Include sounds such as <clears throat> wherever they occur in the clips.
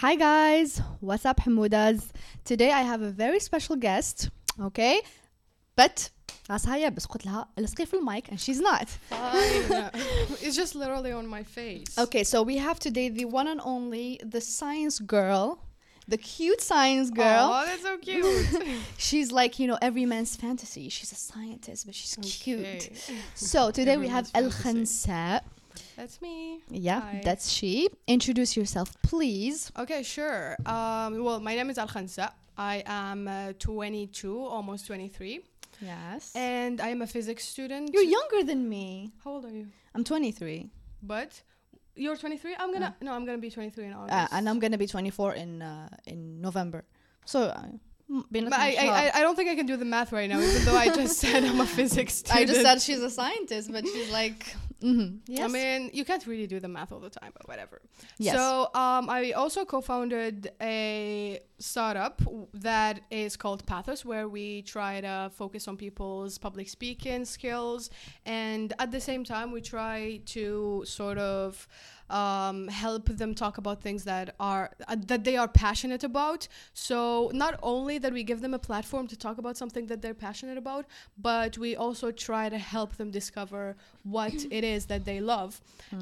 Hi guys, what's up Hamudas? Today I have a very special guest, okay? But راسها يابس قلت لها الصقي في المايك and she's not. Fine. <laughs> <laughs> it's just literally on my face. Okay, so we have today the one and only the science girl, the cute science girl. Oh, that's so cute. <laughs> She's like, you know, every man's fantasy. She's a scientist, but she's cute. Okay. So today we have El Everyone's Khansa. That's me. Yeah, Hi. that's she. Introduce yourself, please. Okay, sure. Um, well, my name is Alkhansa. I am uh, 22, almost 23. Yes. And I am a physics student. You're younger than me. How old are you? I'm 23. But you're 23. I'm gonna uh. no. I'm gonna be 23 in uh, August. Uh, and I'm gonna be 24 in uh, in November. So. Uh, but I, I, I don't think I can do the math right now, even though I just said I'm a <laughs> physics student. <laughs> I just said she's a scientist, but she's like mm-hmm. yes. I mean, you can't really do the math all the time, but whatever. Yes. So um, I also co-founded a startup that is called Pathos, where we try to focus on people's public speaking skills, and at the same time, we try to sort of um, help them talk about things that are uh, that they are passionate about. So not only that we give them a platform to talk about something that they're passionate about, but we also try to help them discover what <clears throat> it is that they love,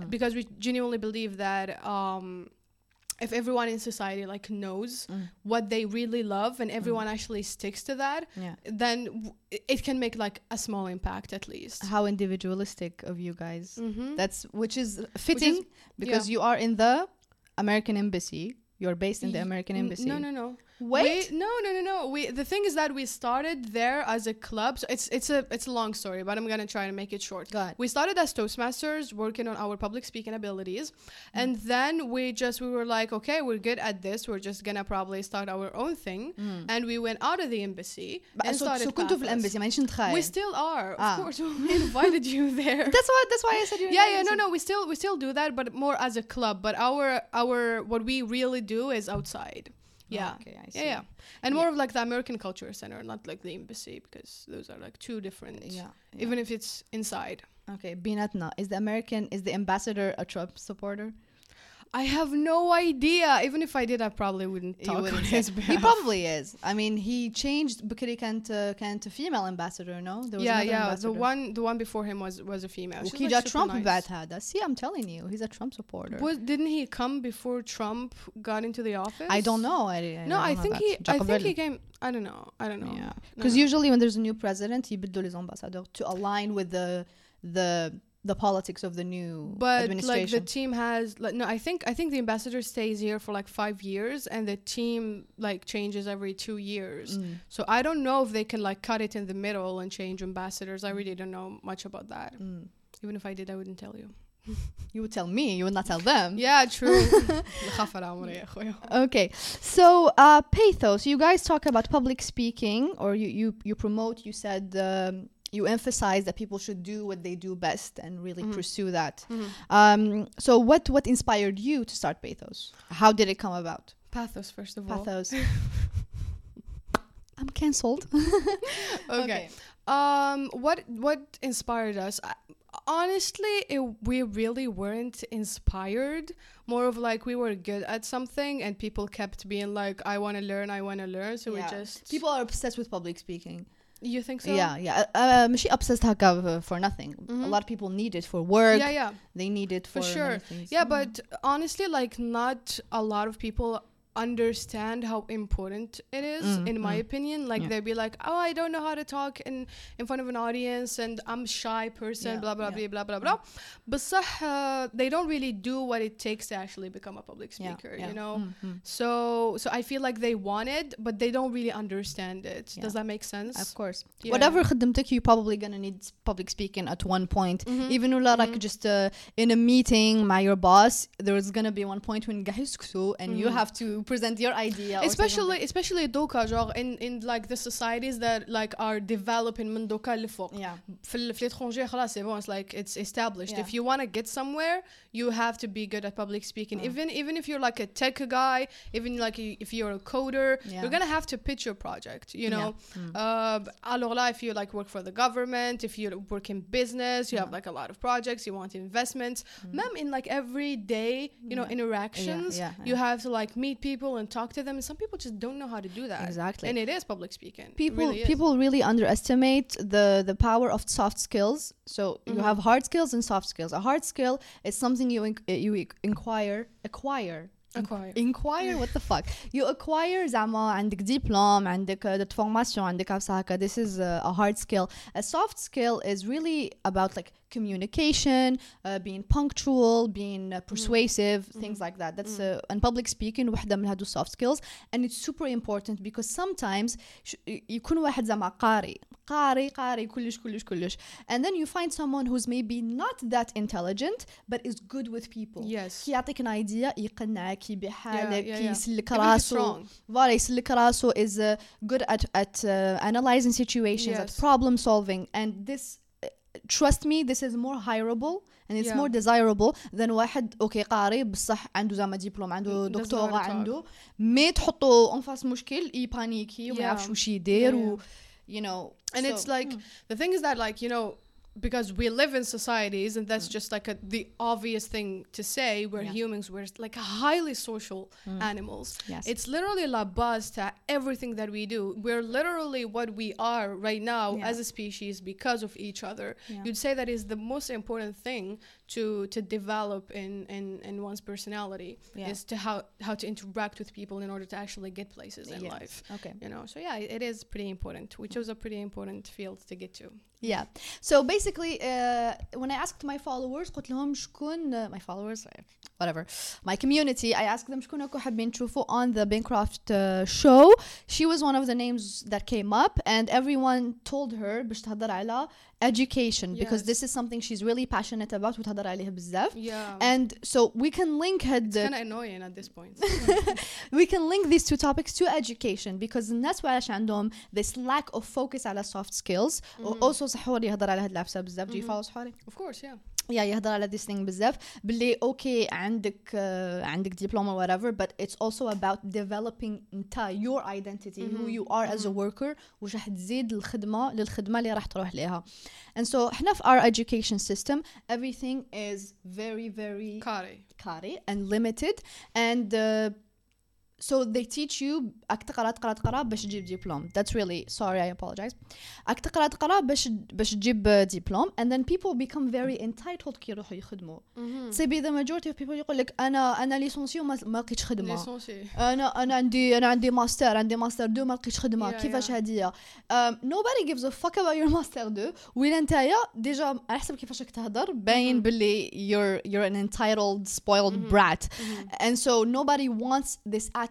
because we genuinely believe that. Um, if everyone in society like knows what they really love and everyone actually sticks to that yeah. then w- it can make like a small impact at least How individualistic of you guys. mm-hmm. That's which is fitting because you are in the American embassy. You're based in the American embassy. No, no, no. Wait. We, no, no, no, no. We the thing is that we started there as a club. So it's it's a it's a long story, but I'm gonna try to make it short. Go ahead. We started as Toastmasters, working on our public speaking abilities, Mm. and then we just we were like, okay, we're good at this. We're just gonna probably start our own thing, and we went out of the embassy But and so, started. so كنتوا في Pathos. الامباسي مانيش نتخيل. We still are, of Ah. course. <laughs> We invited you there. <laughs> That's why that's why I said you're in yeah the yeah no embassy. no we still we still do that but more as a club but our our what we really do is outside Yeah. Oh, okay, I see. Yeah, yeah. And yeah. more of like the American Culture Center, not like the embassy, because those are like two different. Yeah. yeah. Even if it's inside. Okay, Binatna is the American is the ambassador a Trump supporter? I have no idea. Even if I did, I probably wouldn't talk wouldn't on his behalf. He probably is. I mean, he changed Bukiri Kant Kant to female ambassador. No, there was yeah, yeah. Ambassador. The one, the one before him was was a female. She's like Trump nice. had. See, I'm telling you, he's a Trump supporter. Was, didn't he come before Trump got into the office? I don't know. I, I no, I think he. I think he came. I don't know. I don't know. Yeah, because no, no. usually when there's a new president, he bedew his ambassador to align with the the the politics of the new but like the team has like no i think i think the ambassador stays here for like five years and the team like changes every two years. Mm. so i don't know if they can like cut it in the middle and change ambassadors. I really don't know much about that. Mm. even if i did i wouldn't tell you. <laughs> You would tell me. You would not tell them. Yeah true. <laughs> <laughs> Okay. So uh pathos you guys talk about public speaking or you you, you promote you said um, you emphasize that people should do what they do best and really pursue that. Um, so what what inspired you to start pathos? How did it come about? pathos first of all Pathos. <laughs> I'm cancelled. <laughs> okay. Um, what what inspired us? I, honestly, it, we really weren't inspired. More of like we were good at something, and people kept being like, "I want to learn, I want to learn." So Yeah. we just people are obsessed with public speaking. You think so? Yeah, yeah. Uh, ماشي obsessed هكا for nothing. A lot of people need it for work. Yeah, yeah, They need it for, for sure. many things. Yeah, but honestly, like not a lot of people understand how important it is Mm, in my mm. opinion like Yeah. they'd be like oh i don't know how to talk in in front of an audience and i'm a shy person Yeah, blah blah yeah. blah blah blah blah but uh, they don't really do what it takes to actually become a public Yeah, speaker yeah. you know Mm, mm. so so i feel like they want it but they don't really understand it Yeah. does that make sense Of course. Yeah. Whatever خدمتك, you're probably gonna need public speaking at one point. Mhm. Even though like Mhm. just uh, in a meeting my your boss, there's gonna be one point when guys يسكتوا and you Mhm. have to present your idea. or say especially especially دوكا genre in in like the societies that like are developing من دوكا لفوق something. yeah. في ال- في l'étranger خلاص c'est bon it's like it's established Yeah. if you want to get somewhere you have to be good at public speaking Mm. even even if you're like a tech guy even like y- if you're a coder Yeah. you're gonna have to pitch your project you know Yeah. Mm. uh, alors là, if you like work for the government if you work in business you have Yeah. like a lot of projects you want investments Mm. mem in like everyday you know Yeah. interactions Yeah, yeah, you yeah. have to like meet people and talk to them. And some people just don't know how to do that. Exactly. And it is public speaking. It people really is. people really underestimate the the power of soft skills so you Mhm. have hard skills and soft skills a hard skill is something you inc- you inquire acquire Acquire. inquire what the fuck <laughs> you acquire زعما عندك diploma عندك uh, formation عندك عفسة هكا this is a, a hard skill a soft skill is really about like communication uh, being punctual being uh, persuasive things like that that's uh, and public speaking وحدة من هادو soft skills and it's super important because sometimes ش- يكون واحد زعما قاري قاري قاري كلش كلش كلش and then you find someone who's maybe not that intelligent but is good with people Yes. كي يعطيك an idea يقنعك يبيع حالك yeah, كي yeah. يسلك Ability راسه strong. فوالا يسلك راسه is uh, good at at uh, analyzing situations at Yes. problem solving and this uh, trust me this is more hireable and it's Yeah. more desirable than واحد اوكي قاري بصح عنده زعما دبلوم عنده Doesn't know how to دكتوراه talk. عنده مي تحطه اون فاس مشكل يبانيكي وما Yeah. يعرفش وش يدير Yeah, و you know And so- it's like the thing is that like you know because we live in societies and that's mm. just like a, the obvious thing to say we're Yeah. humans we're like highly social mm. animals Yes. it's literally la base to everything that we do we're literally what we are right now Yeah. as a species because of each other Yeah. you'd say that is the most important thing to to develop in in, in one's personality is to how how to interact with people in order to actually get places in Yes. life okay you know so yeah it- it is pretty important we mm. chose a pretty important field to get to Yeah. So basically, uh, when I asked my followers, قلت لهم شكون uh, my followers uh, whatever my community I asked them شكون راكم حابين تشوفوا on the Bancroft uh, show she was one of the names that came up and everyone told her باش تهضر على education because Yes. this is something she's really passionate about وتهضر عليه بزاف yeah and so we can link had it's kind of annoying at this point <laughs> we can link these two topics to education because الناس وعلاش عندهم this lack of focus على soft skills also صحوري يهضر على هاد العفسه بزاف do you follow صحوري of course yeah يا يهضر على this thing بزاف باللي اوكي عندك uh, عندك diploma or whatever but it's also about developing انت your identity who you are as a worker وش راح تزيد الخدمة للخدمة اللي راح تروح لها and so احنا في our education system everything is very very Kari. كاري and limited and uh, so they teach you راك تقرا تقرا تقرا باش تجيب ديبلوم that's really sorry I apologize راك تقرا تقرا باش باش تجيب ديبلوم and then people become very entitled كي يروحوا يخدموا تصيبي the majority of people يقول لك انا انا ليسونسي وما ما لقيتش خدمه Licencié. انا انا عندي انا عندي ماستر عندي ماستر 2 ما لقيتش خدمه Yeah, كيفاش yeah. هديه um, nobody gives a fuck about your master 2 وين نتايا ديجا على حسب كيفاش راك تهضر باين باللي you're you're an entitled spoiled brat and so nobody wants this attitude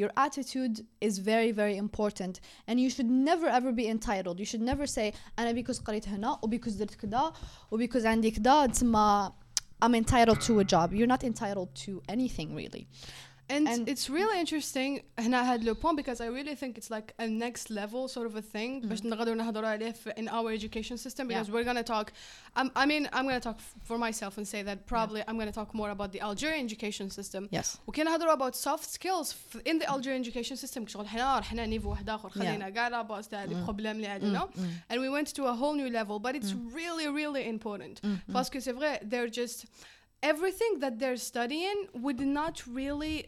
your attitude is very very important and you should never ever be entitled you should never say انا because قريت هنا و because درت كذا و because عندي كذا تسمى I'm entitled to a job you're not entitled to anything really And, And- it's really interesting هنا had le point because I really think it's like a next level sort of a thing باش نقدر نهضروا عليه في- in our education system because Yeah. we're gonna talk um, I mean I'm gonna talk f- for myself and say that probably I'm gonna talk more about the Algerian education system yes وكي نهضروا about soft skills f- in the Algerian education system شغل حنا رحنا نيفو واحد اخر خلينا كاع لا باس تاع لي بروبليم اللي عندنا and we went to a whole new level but it's really really important parce que c'est vrai they're just everything that they're studying would not really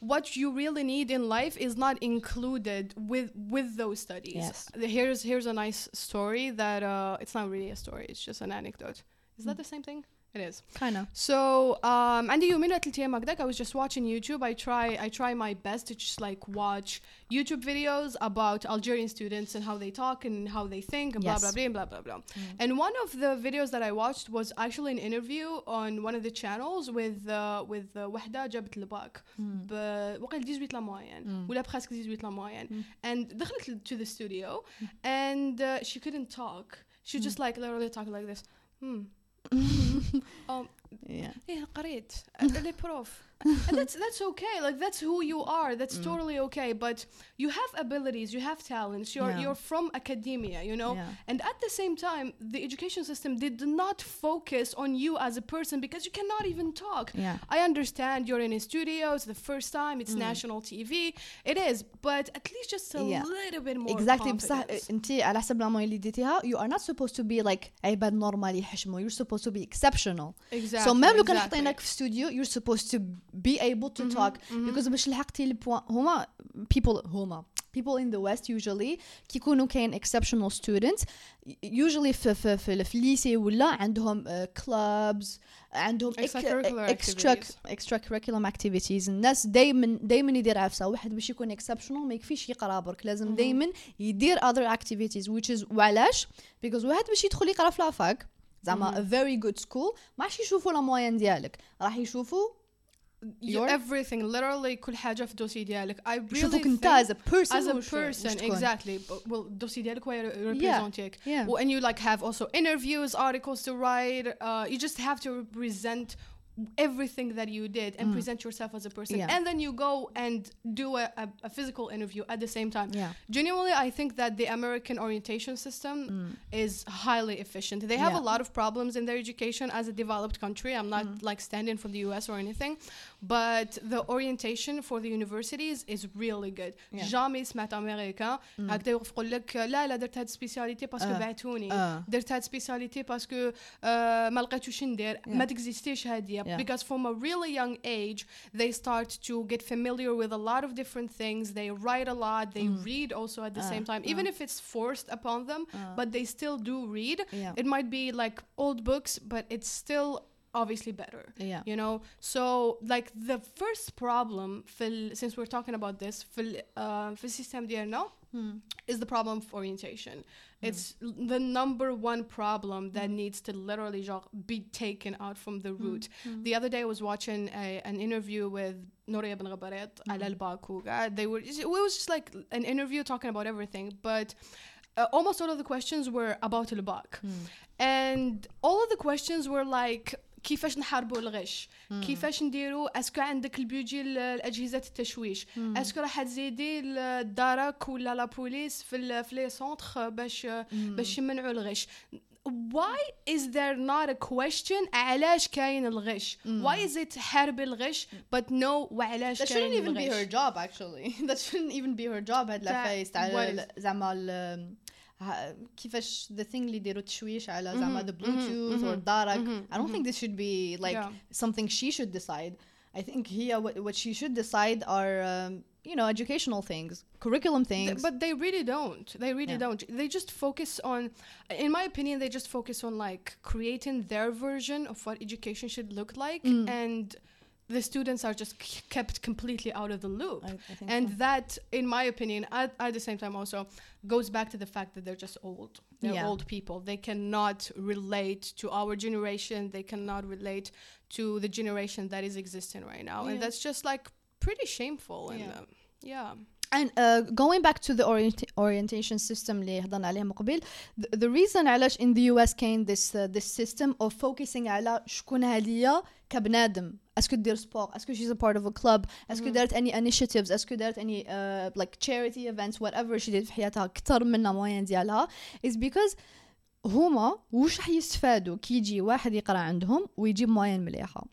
what you really need in life is not included with with those studies. Yes. Here's here's a nice story that uh it's not really a story it's just an anecdote. Is that the same thing it is kind of so um عندي يومين ولا ثلاث ايام هكذاك I was just watching YouTube I try I try my best to just like watch YouTube videos about Algerian students and how they talk and how they think and blah Yes. blah blah and blah blah blah and one of the videos that I watched was actually an interview on one of the channels with uh, with uh, وحدة جابت الباك ب- وقيل 18 لا موين ولا presque 18 لا موين and دخلت to the studio and uh, she couldn't talk she just like literally talk like this hmm <laughs> <laughs> yeah إيه قريت. لي بروف. and that's that's okay like that's who you are that's totally okay but you have abilities you have talents you're Yeah. you're from academia you know Yeah. and at the same time the education system did not focus on you as a person because you cannot even talk Yeah. I understand you're in a studio it's the first time it's national TV it is but at least just a Yeah. little bit more exactly بصح confidence. انت على حسب العمر اللي ديتيها you are not supposed to be like عباد normal يحشموا you're supposed to be exceptional exactly so même لو كان exactly. حطيناك في studio you're supposed to be able to talk because باش لحقتي البوان هما people هما people in the west usually كيكونوا كاين exceptional students usually في في في, في الليسي ولا عندهم uh, clubs عندهم Extracurricular extra activities. extracurriculum activities الناس دائما دائما يدير عفسه واحد باش يكون exceptional ما يكفيش يقرا برك لازم دائما يدير other activities which is وعلاش because واحد باش يدخل يقرا في لافاك زعما a very good school ما راح يشوفوا لا موين ديالك راح يشوفوا your everything literally كل حاجة في الدوسي ديالك I really يشوفوك انت think as a person as a وش- وش person تكون. exactly but, well الدوسي ديالك هو representيك yeah. well, and you like have also interviews articles to write uh, you just have to represent everything that you did and present yourself as a person Yeah. and then you go and do a, a, a physical interview at the same time Yeah. genuinely i think that the american orientation system is highly efficient they have Mm. Yeah. a lot of problems in their education as a developed country i'm not Mm. like standing for the us or anything but the orientation for the universities is really good Yeah. jamais سمعت امريكا هكذا يقول لك لا لا درت هاد سبيسياليتي باسكو آه. بعتوني آه. درت هاد سبيسياليتي باسكو آه، ما لقيتوش ندير ما Yeah. تكزيستيش هادية Yeah. because from a really young age they start to get familiar with a lot of different things they write a lot they read also at the Ah, same time even ah. if it's forced upon them Ah. but they still do read Yeah. it might be like old books but it's still obviously better. Yeah. You know, so like the first problem, since we're talking about this, في, uh, في hmm. is the problem of orientation. Hmm. It's the number one problem that hmm. needs to literally be taken out from the root. The other day I was watching a, an interview with Nouria Benghabrit, al bakuga They were, it was just like an interview talking about everything, but uh, almost all of the questions were about Lubak. And all of the questions were like, كيفاش نحاربوا الغش كيفاش نديروا اسكو عندك البيجي لاجهزه التشويش اسكو راح تزيدي الدرك ولا لا بوليس في لي سونتر باش باش يمنعوا الغش. Why is there not a question علاش كاين الغش؟ why is it حاربي الغش but no وعلاش That shouldn't كاين even be her الغش job actually. <laughs> That shouldn't even be her job هاد لافايس تاع زعما كيفاش the thing اللي يديروا تشويش على زعما the bluetooth or الدارك I don't think this should be like Yeah. something she should decide I think here what, what she should decide are um, you know educational things curriculum Th- things but they really don't they really Yeah. don't they just focus on in my opinion they just focus on like creating their version of what education should look like Mm. and the students are just k- kept completely out of the loop I, I think and so. that in my opinion at, at the same time also goes back to the fact that they're just old they're Yeah. old people they cannot relate to our generation they cannot relate to the generation that is existing right now and Yeah. that's just like pretty shameful and Yeah. um, yeah And uh, going back to the orient- orientation system اللي هضرنا عليه من قبل the, the reason علاش in the US كاين this uh, this system of focusing على شكون هي كبنادم اسكو دير سبور اسكو she's a part of a club اسكو دارت any initiatives اسكو دارت any uh, like charity events whatever she did في حياتها أكثر من الموين ديالها is because هما وش راح يستفادوا؟ كي يجي واحد يقرأ عندهم ويجيب موين مليحة.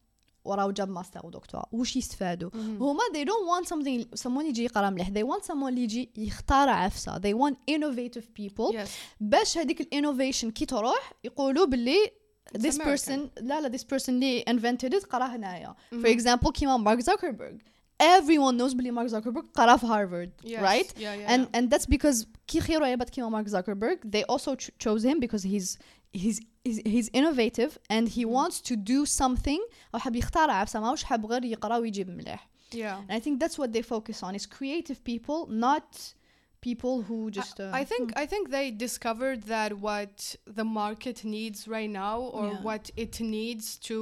وراه جاب ماستر ودكتوراه وش يستفادوا؟ هما they don't want something someone يجي يقرأ مليح. they want someone اللي يجي يختار عفسة. they want innovative people. Yes. باش هذيك الانوفيشن كي تروح يقولوا باللي It's this American. person لا لا this person اللي invented it قرا هنايا for Mhm. example كيما مارك زوكربيرج everyone knows باللي مارك زوكربيرج قرا في هارفارد Yes. right Yeah, yeah. and yeah. and that's because كي خيروا عباد كيما مارك زوكربيرج they also ch- chose him because he's he's he's, he's innovative and he wants to do something او حاب يختار عفسه ماهوش حاب غير يقرا ويجيب مليح yeah. and I think that's what they focus on is creative people not people who just uh, I think I think they discovered that what the market needs right now, or Yeah. what it needs to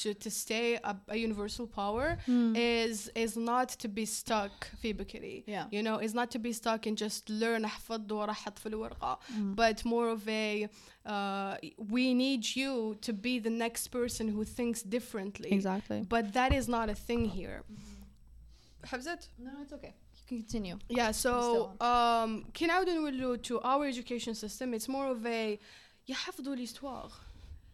to, to stay a, a universal power, Hmm. is is not to be stuck في بكري. Yeah. You know, is not to be stuck in just learn أحفظ وراح أحط في الورقة, Hmm. but more of a uh, we need you to be the next person who thinks differently. exactly But that is not a thing here. حفظت؟ no it's okay you can continue. Yeah, so um, kien għawdu do to our education system, it's more of a you have to do the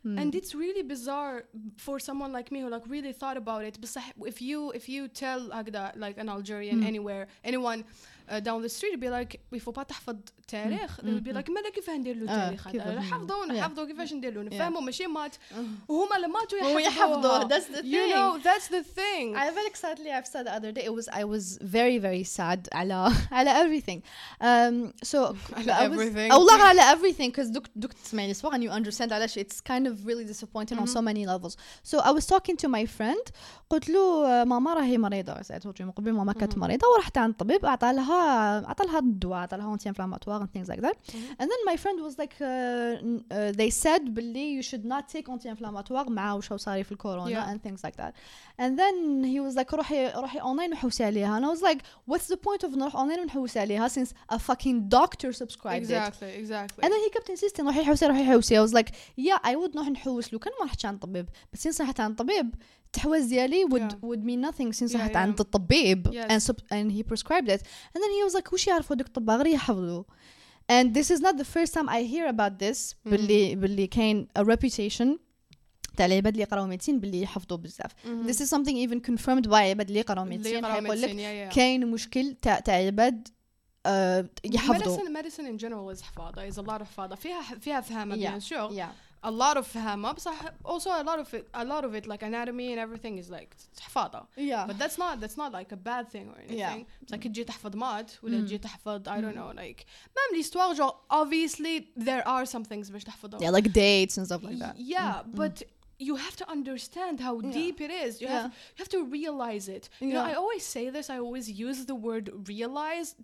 Mm. And it's really bizarre for someone like me who like really thought about it. Because if you if you tell Agda like an Algerian mm. anywhere anyone uh, down the street be like il faut pas تحفظ تاريخ they would be like مالا كيفاه ندير له التاريخ كيفاه؟ هذا حفظوا Yeah. نحفظوا كيفاش ندير له Yeah. نفهموا ماشي مات وهما اللي ماتوا هو يحفظوها يحفظوه. That's the you thing. know that's the thing I felt sadly I've said the other day it was I was very very sad على على <laughs> everything um so <laughs> على I was- everything. والله على everything because دوك دوك تسمعني الصباح and you understand علاش it's kind of really disappointing on so many levels so I was talking to my friend قلت له آه، ماما راهي مريضة سألته من قبل ماما كانت مريضة ورحت عند الطبيب أعطى لها أعطى لها الدواء أعطى لها anti inflammatoire and things like that and then my friend was like uh, n- uh, they said باللي you should not take anti inflammatoire مع وش صار في الكورونا Yeah. and things like that and then he was like روحي روحي اونلاين وحوسي عليها and I was like what's the point of نروح اونلاين ونحوس عليها since a fucking doctor subscribed it exactly exactly and then he kept insisting روحي حوسي روحي حوسي I was like yeah I would نروح نحوس لو كان ما رحتش عند طبيب بس since رحت عند طبيب التحواز ديالي would Yeah. would mean nothing since Yeah, رحت yeah. عند الطبيب Yes. and sub- and he prescribed it and then he was like وش يعرفوا دوك الطباغ غير يحفظوا and this is not the first time I hear about this باللي باللي كاين a reputation تاع العباد اللي يقراو ميديسين باللي يحفظوا بزاف this is something even confirmed by عباد اللي يقراو اللي ميديسين يقراو حيقول لك medicine, yeah, yeah. كاين مشكل تاع تاع عباد آه، يحفظوا medicine medicine in general is حفاظة is a lot of حفاظة فيها فيها فهامة Yeah. bien sûr yeah a lot of فهامة بصح also a lot of it a lot of it like anatomy and everything is like حفاظة yeah but that's not that's not like a bad thing or anything بس like تجي تحفظ مات ولا تجي تحفظ I don't know like même l'histoire genre obviously there are some things باش تحفظهم yeah like dates and stuff like that yeah but you have to understand how Yeah. deep it is. You Yeah. have you have to realize it. You know i always say this i always use the word realize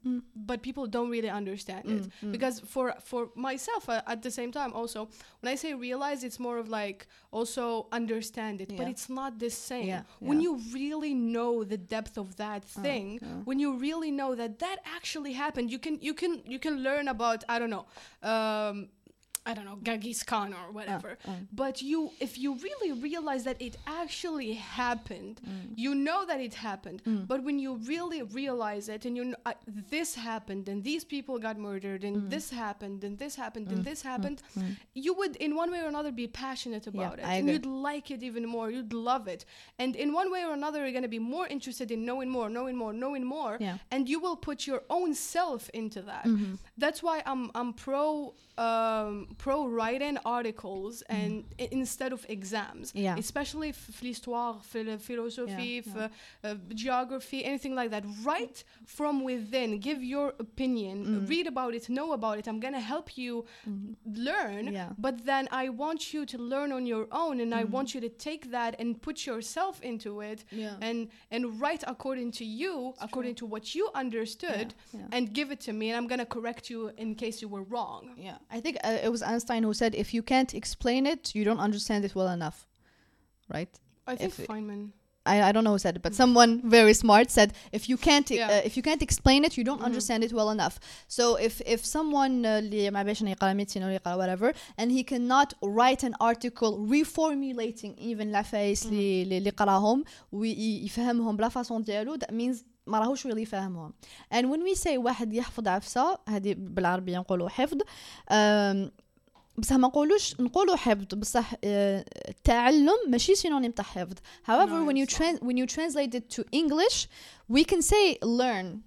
but people don't really understand it. Because for for myself uh, at the same time also when i say realize it's more of like also understand it but it's not the same. Yeah, when yeah. you really know the depth of that thing when you really know that that actually happened you can you can you can learn about i don't know um I don't know, Genghis Khan or whatever. Ah, ah. But you, if you really realize that it actually happened, mm. you know that it happened. Mm. But when you really realize it, and you know, uh, this happened, and these people got murdered, and mm. this happened, and this happened, and this happened, you would, in one way or another, be passionate about it, and you'd like it even more. You'd love it, and in one way or another, you're gonna be more interested in knowing more, knowing more, knowing more, Yeah. and you will put your own self into that. Mm-hmm. That's why I'm I'm pro um, pro write-in articles mm. and I- instead of exams yeah. especially for l'histoire for philosophy yeah, for yeah. Uh, geography anything like that write from within give your opinion mm. read about it know about it i'm gonna help you mm. learn yeah. but then i want you to learn on your own and i mm. want you to take that and put yourself into it and and write according to you according true. to what you understood and give it to me and i'm gonna correct you in case you were wrong yeah i think uh, it was Einstein who said, "If you can't explain it, you don't understand it well enough." Right? I think If- Feynman. I, I don't know who said it, but someone very smart said, "If you can't Yeah. uh, if you can't explain it, you don't understand it well enough." So if if someone uh, اللي ما بيش يقرا medicine ولا يقرا whatever, and he cannot write an article reformulating even العفايس اللي اللي اللي قراهم ويفهمهم بلا فاصون ديالو that means ما راهوش really فاهمهم and when we say واحد يحفظ عفسه هذه بالعربيه نقولوا حفظ um, بصح ما نقولوش نقولوا حفظ بصح آه، التعلم ماشي سينونيم تاع حفظ however No, when you it's trans when you translate it to English we can say learn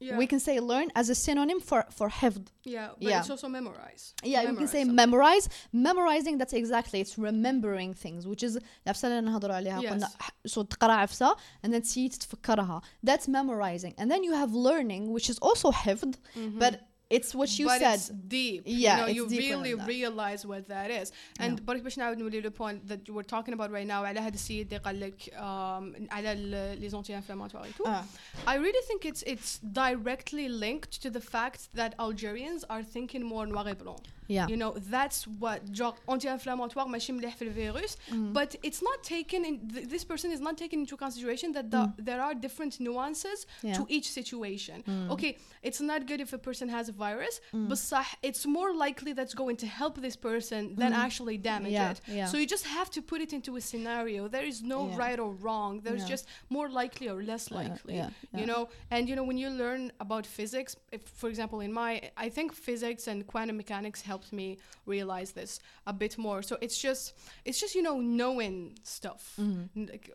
Yeah. we can say learn as a synonym for for حفظ yeah, but Yeah. it's also memorize. yeah we can say memorize memorizing that's exactly it's remembering things which is العفسه اللي نهضروا عليها Yes. قلنا ح- so تقرا عفسه and then تسي تتفكرها that's memorizing and then you have learning which is also حفظ but it's what you but said it's deep. Yeah, you know, it's you deeper really than that. realize what that is. And but باش نعاود نولي the point that you were talking about right now على هذا السيد اللي قال لك um, على ال- les anti-inflammatoires et tout. Ah. I really think it's it's directly linked to the fact that Algerians are thinking more noir et blanc. yeah You know, that's what genre anti-inflammatoire ماشي مليح في الفيروس but it's not taken in th- this person is not taking into consideration that the, there are different nuances Yeah. to each situation. Okay, it's not good if a person has a virus, but صح, it's more likely that's going to help this person than actually damage Yeah, it. yeah. So you just have to put it into a scenario. There is no Yeah. right or wrong. There's Yeah. just more likely or less Yeah, likely. yeah, You yeah. know, and you know when you learn about physics, if, for example, in my, I think physics and quantum mechanics help helped me realize this a bit more. So it's just it's just you know knowing stuff. Mm-hmm. Like,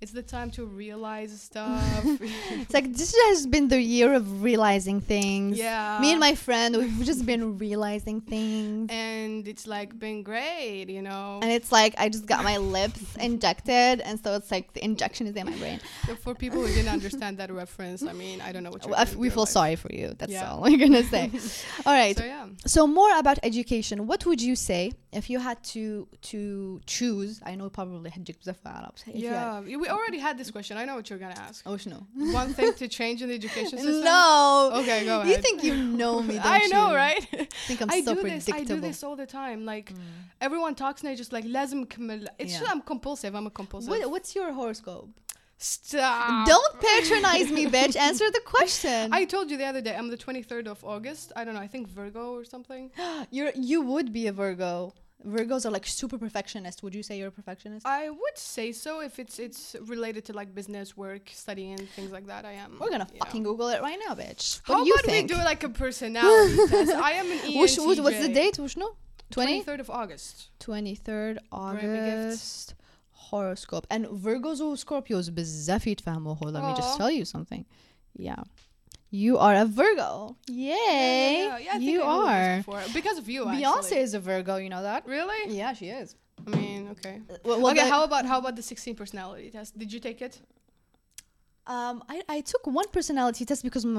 it's the time to realize stuff. <laughs> It's like this has been the year of realizing things. yeah. Me and my friend, we've just been realizing things. and it's like been great, you know. And it's like I just got my lips <laughs> injected, and so it's like the injection is in my brain. So for people who didn't understand that reference, I mean, I don't know what you're Well, we feel life. sorry for you. That's Yeah. all <laughs> we're gonna say. all right. So yeah. So more about education, what would you say if you had to to choose? I know probably Yeah, we already had this question. I know what you're gonna ask. Oh no. One thing to change in the education system. <laughs> No. Okay, go ahead. You think you know me? <laughs> I know, you? right? <laughs> I think I'm I so do predictable. This, I do this all the time. Like mm. everyone talks and I just like lazim It's yeah. just I'm compulsive. I'm a compulsive. What, what's your horoscope? Stop. Don't patronize me, bitch. Answer the question. <laughs> I told you the other day. I'm the 23rd of August. I don't know. I think Virgo or something. <gasps> You're you would be a Virgo. Virgos are like super perfectionist. Would you say you're a perfectionist? I would say so if it's it's related to like business, work, studying, things like that. I am. We're gonna fucking Google it right now, bitch. What How do you about think? we do like a personality <laughs> test? I am an <laughs> What's, ENTJ. what's, the date? What's no? 20? 23rd of August. 23rd Bring me gifts. August horoscope and Virgos or Scorpios بزاف يتفهموا hold let me just tell you something yeah you are a Virgo. Yay. Yeah, yeah, yeah. you are. Because of you, Beyonce actually. is a Virgo, you know that? Really? Yeah, she is. I mean, okay. Uh, well, well, okay, how about how about the 16 personality test? Did you take it? Um, I, I took one personality test because they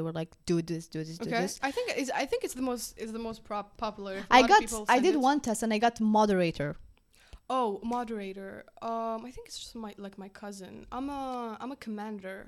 were like do this do this okay. do this. I think it's I think it's the most is the most popular. I got I did it. one test and I got moderator. Oh, moderator. Um, I think it's just my like my cousin. I'm a I'm a commander,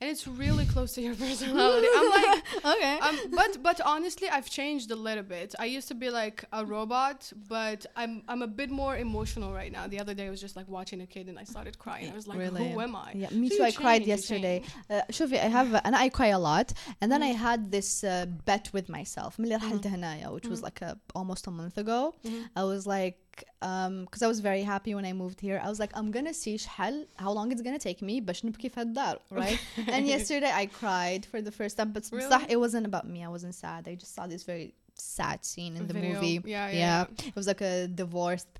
and it's really close to your <laughs> personality. I'm like, <laughs> okay um, but but honestly, I've changed a little bit. I used to be like a robot, but I'm I'm a bit more emotional right now. The other day I was just like watching a kid and I started crying. I was like, Really? who am I? yeah me So too you I cried change, you yesterday change. uh, شوفي I have and I cry a lot and then I Mhm. had this uh, bet with myself من اللي رحلت Mhm. هنايا which was Mhm. like a, almost a month ago Mhm. I was like um because I was very happy when I moved here I was like I'm gonna see شحال how long it's gonna take me باش <laughs> نبكي في الدار right and yesterday I cried for the first time but Really? بصح it wasn't about me I wasn't sad I just saw this very sad scene in the Video. movie Yeah, yeah. yeah it was like a divorced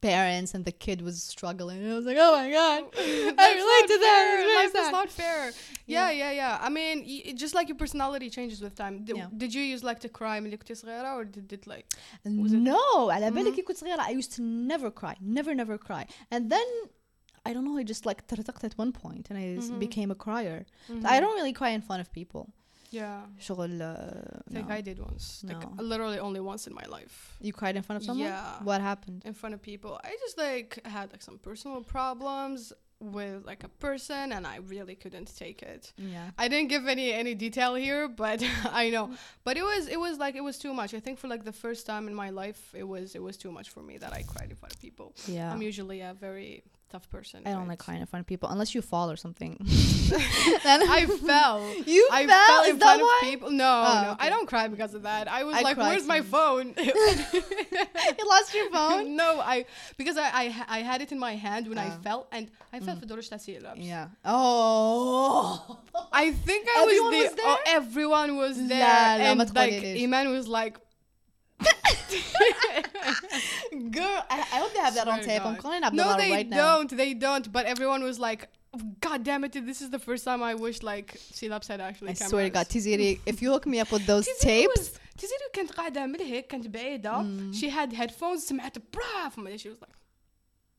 parents and the kid was struggling and I was like oh my god <laughs> I That's relate not to that fair. it's very Life is sad. not fair. Yeah, yeah, yeah. I mean, y- it- just like your personality changes with time. Did, Yeah. did you use like to cry ملي كنتي صغيرة or did it like Was it- no على بالك Mhm. كي كنت صغيرة I used to never cry never never cry and then I don't know I just like ترتقت at one point and I s- Mhm. became a crier Mhm. I don't really cry in front of people Yeah. شغل uh, I think no. I did once. Like No. literally only once in my life. you cried in front of someone Yeah. what happened In front of people. I just like had like some personal problems with like a person and I really couldn't take it. yeah I didn't give any any detail here, but <laughs> I know. But it was it was like it was too much. I think for like the first time in my life it was it was too much for me that I cried in front of people. yeah I'm usually a very tough person. I don't like crying in front of people unless you fall or something. <laughs> I fell. <laughs> You I fell, fell in front why? of people. No, oh, no, okay. I don't cry because of that. I was I like, "Where's my phone?" <laughs> you lost your phone? no, I because I, I I had it in my hand when uh. I oh. fell and I fell mm. for Dorish Tasirabs. Yeah. Oh. I think I everyone was there. Was there? Oh, everyone was there. La, and like Iman was like <laughs> girl I, I hope they have that on Swear to tape I'm God. calling No, Abdullah they right now don't. They don't. But everyone was like, "God damn it! This is the first time I wish like Silabs had actually." I swear to God, cameras." Tiziri, if you hook me up with those تيزيري tapes, was- تيزيري كانت قاعدة من هيك كانت بعيدة. Mm. She had headphones سمعت برا فما she was like.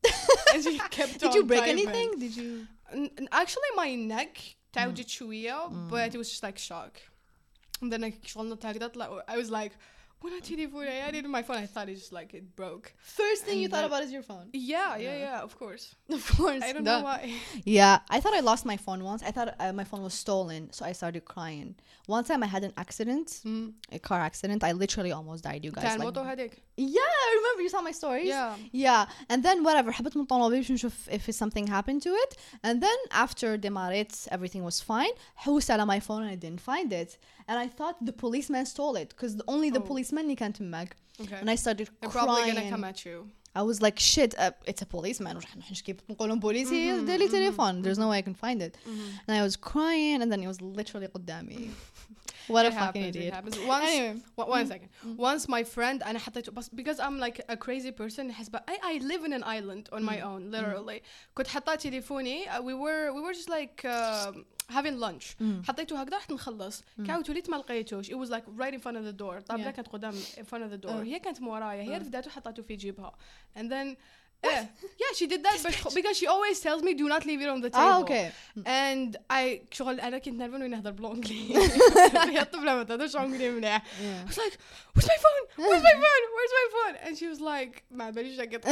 <laughs> and she kept did on you break typing. anything? Did you? N- n- Actually, my neck تعوجت Mm. شوية, but it was just like shock. And then like شغلنا هكذا طلع- I was like, when I تليفوني I had it in my phone. I thought it just like it broke. First thing you And thought then- about is your phone. Yeah, yeah, Yeah. yeah. Of course. <laughs> Of course. I don't duh. know why. <laughs> Yeah, I thought I lost my phone once. I thought uh, my phone was stolen, so I started crying. One time I had an accident, Mm. a car accident. I literally almost died. You guys. تاع Like, الموتو هذيك. yeah, I remember you saw my stories. Yeah. Yeah, and then whatever حبيت من الطوموبيل باش نشوف if something happened to it and then after دمارت everything was fine حوست على my phone and I didn't find it and I thought the policeman stole it because only the Oh. policeman اللي كان تمك Okay. and I started They're probably crying gonna come at you. I was like shit uh, it's a policeman وراح نحكي نقول لهم بوليس هي دير لي تليفون there's no way I can find it and I was crying and then it was literally قدامي What <laughs> a It fucking happens, it idiot. happens. Once, Anyway. one, one second. Once my friend and حطيته بس because I'm like a crazy person حسب I, I live in an island on my own literally كنت حاطه تليفوني uh, we were we were just like uh, having lunch حطيته هكذا رحت نخلص كاوت وليت ما لقيتوش it was like right in front of the door الطابله Yeah. كانت قدام in front of the door Uh. هي كانت مورايا هي Uh. رفدته حطته في جيبها and then yeah, yeah, she did that but because she always tells me do not leave it on the table. Ah, okay. And I شغل انا كنت نعرف انه نهضر بالانجلي هي الطفله ما تهضرش انجلي مليح I was like where's my phone where's my phone where's my phone and she was like ما باليش اقط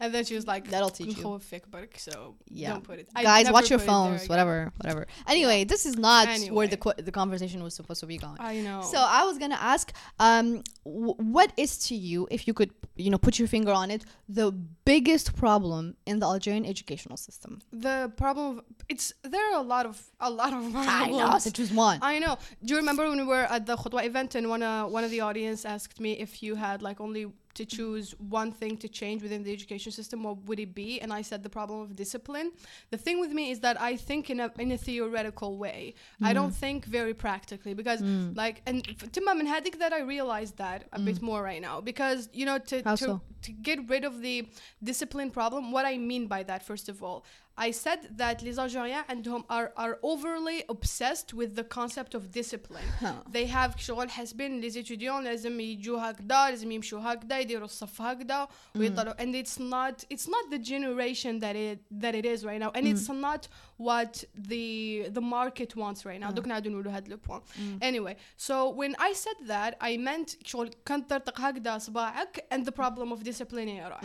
and then she was like That'll teach you. نخوفك برك so Yeah. don't put it I Guys, never watch your put it there phones, again. whatever, whatever. Anyway, this is not where Anyway. the qu- the conversation was supposed to be going. I know So I was gonna ask, um, w- what is to you, if you could, you know, put your finger on it, the biggest problem in the Algerian educational system? the problem of, it's there are a lot of a lot of <laughs> I know, problems so choose one. I know. Do you remember when we were at the Khutwa event and one uh, one of the audience asked me if you had like only to mm-hmm. choose one thing to change within the education system, what would it be? And I said the problem of discipline. The thing with me is that I think in a in a theoretical way. Mm. I don't think very practically because mm. like and to my headache that I realized that a mm. bit more right now because you know to, to to get rid of the discipline problem. What I mean by that, first of all, I said that les Algériens عندهم are are overly obsessed with the concept of discipline Huh. they have شغل حاسبين les étudiants لازم يجوا هكذا لازم يمشوا هكذا يديروا الصف هكذا ويطلعوا and it's not it's not the generation that it that it is right now and it's not what the the market wants right now دوك نعاودو نقولوا هاد لو بوان anyway so when I said that I meant شغل كنت ترتق هكذا صباعك and the problem of discipline يروح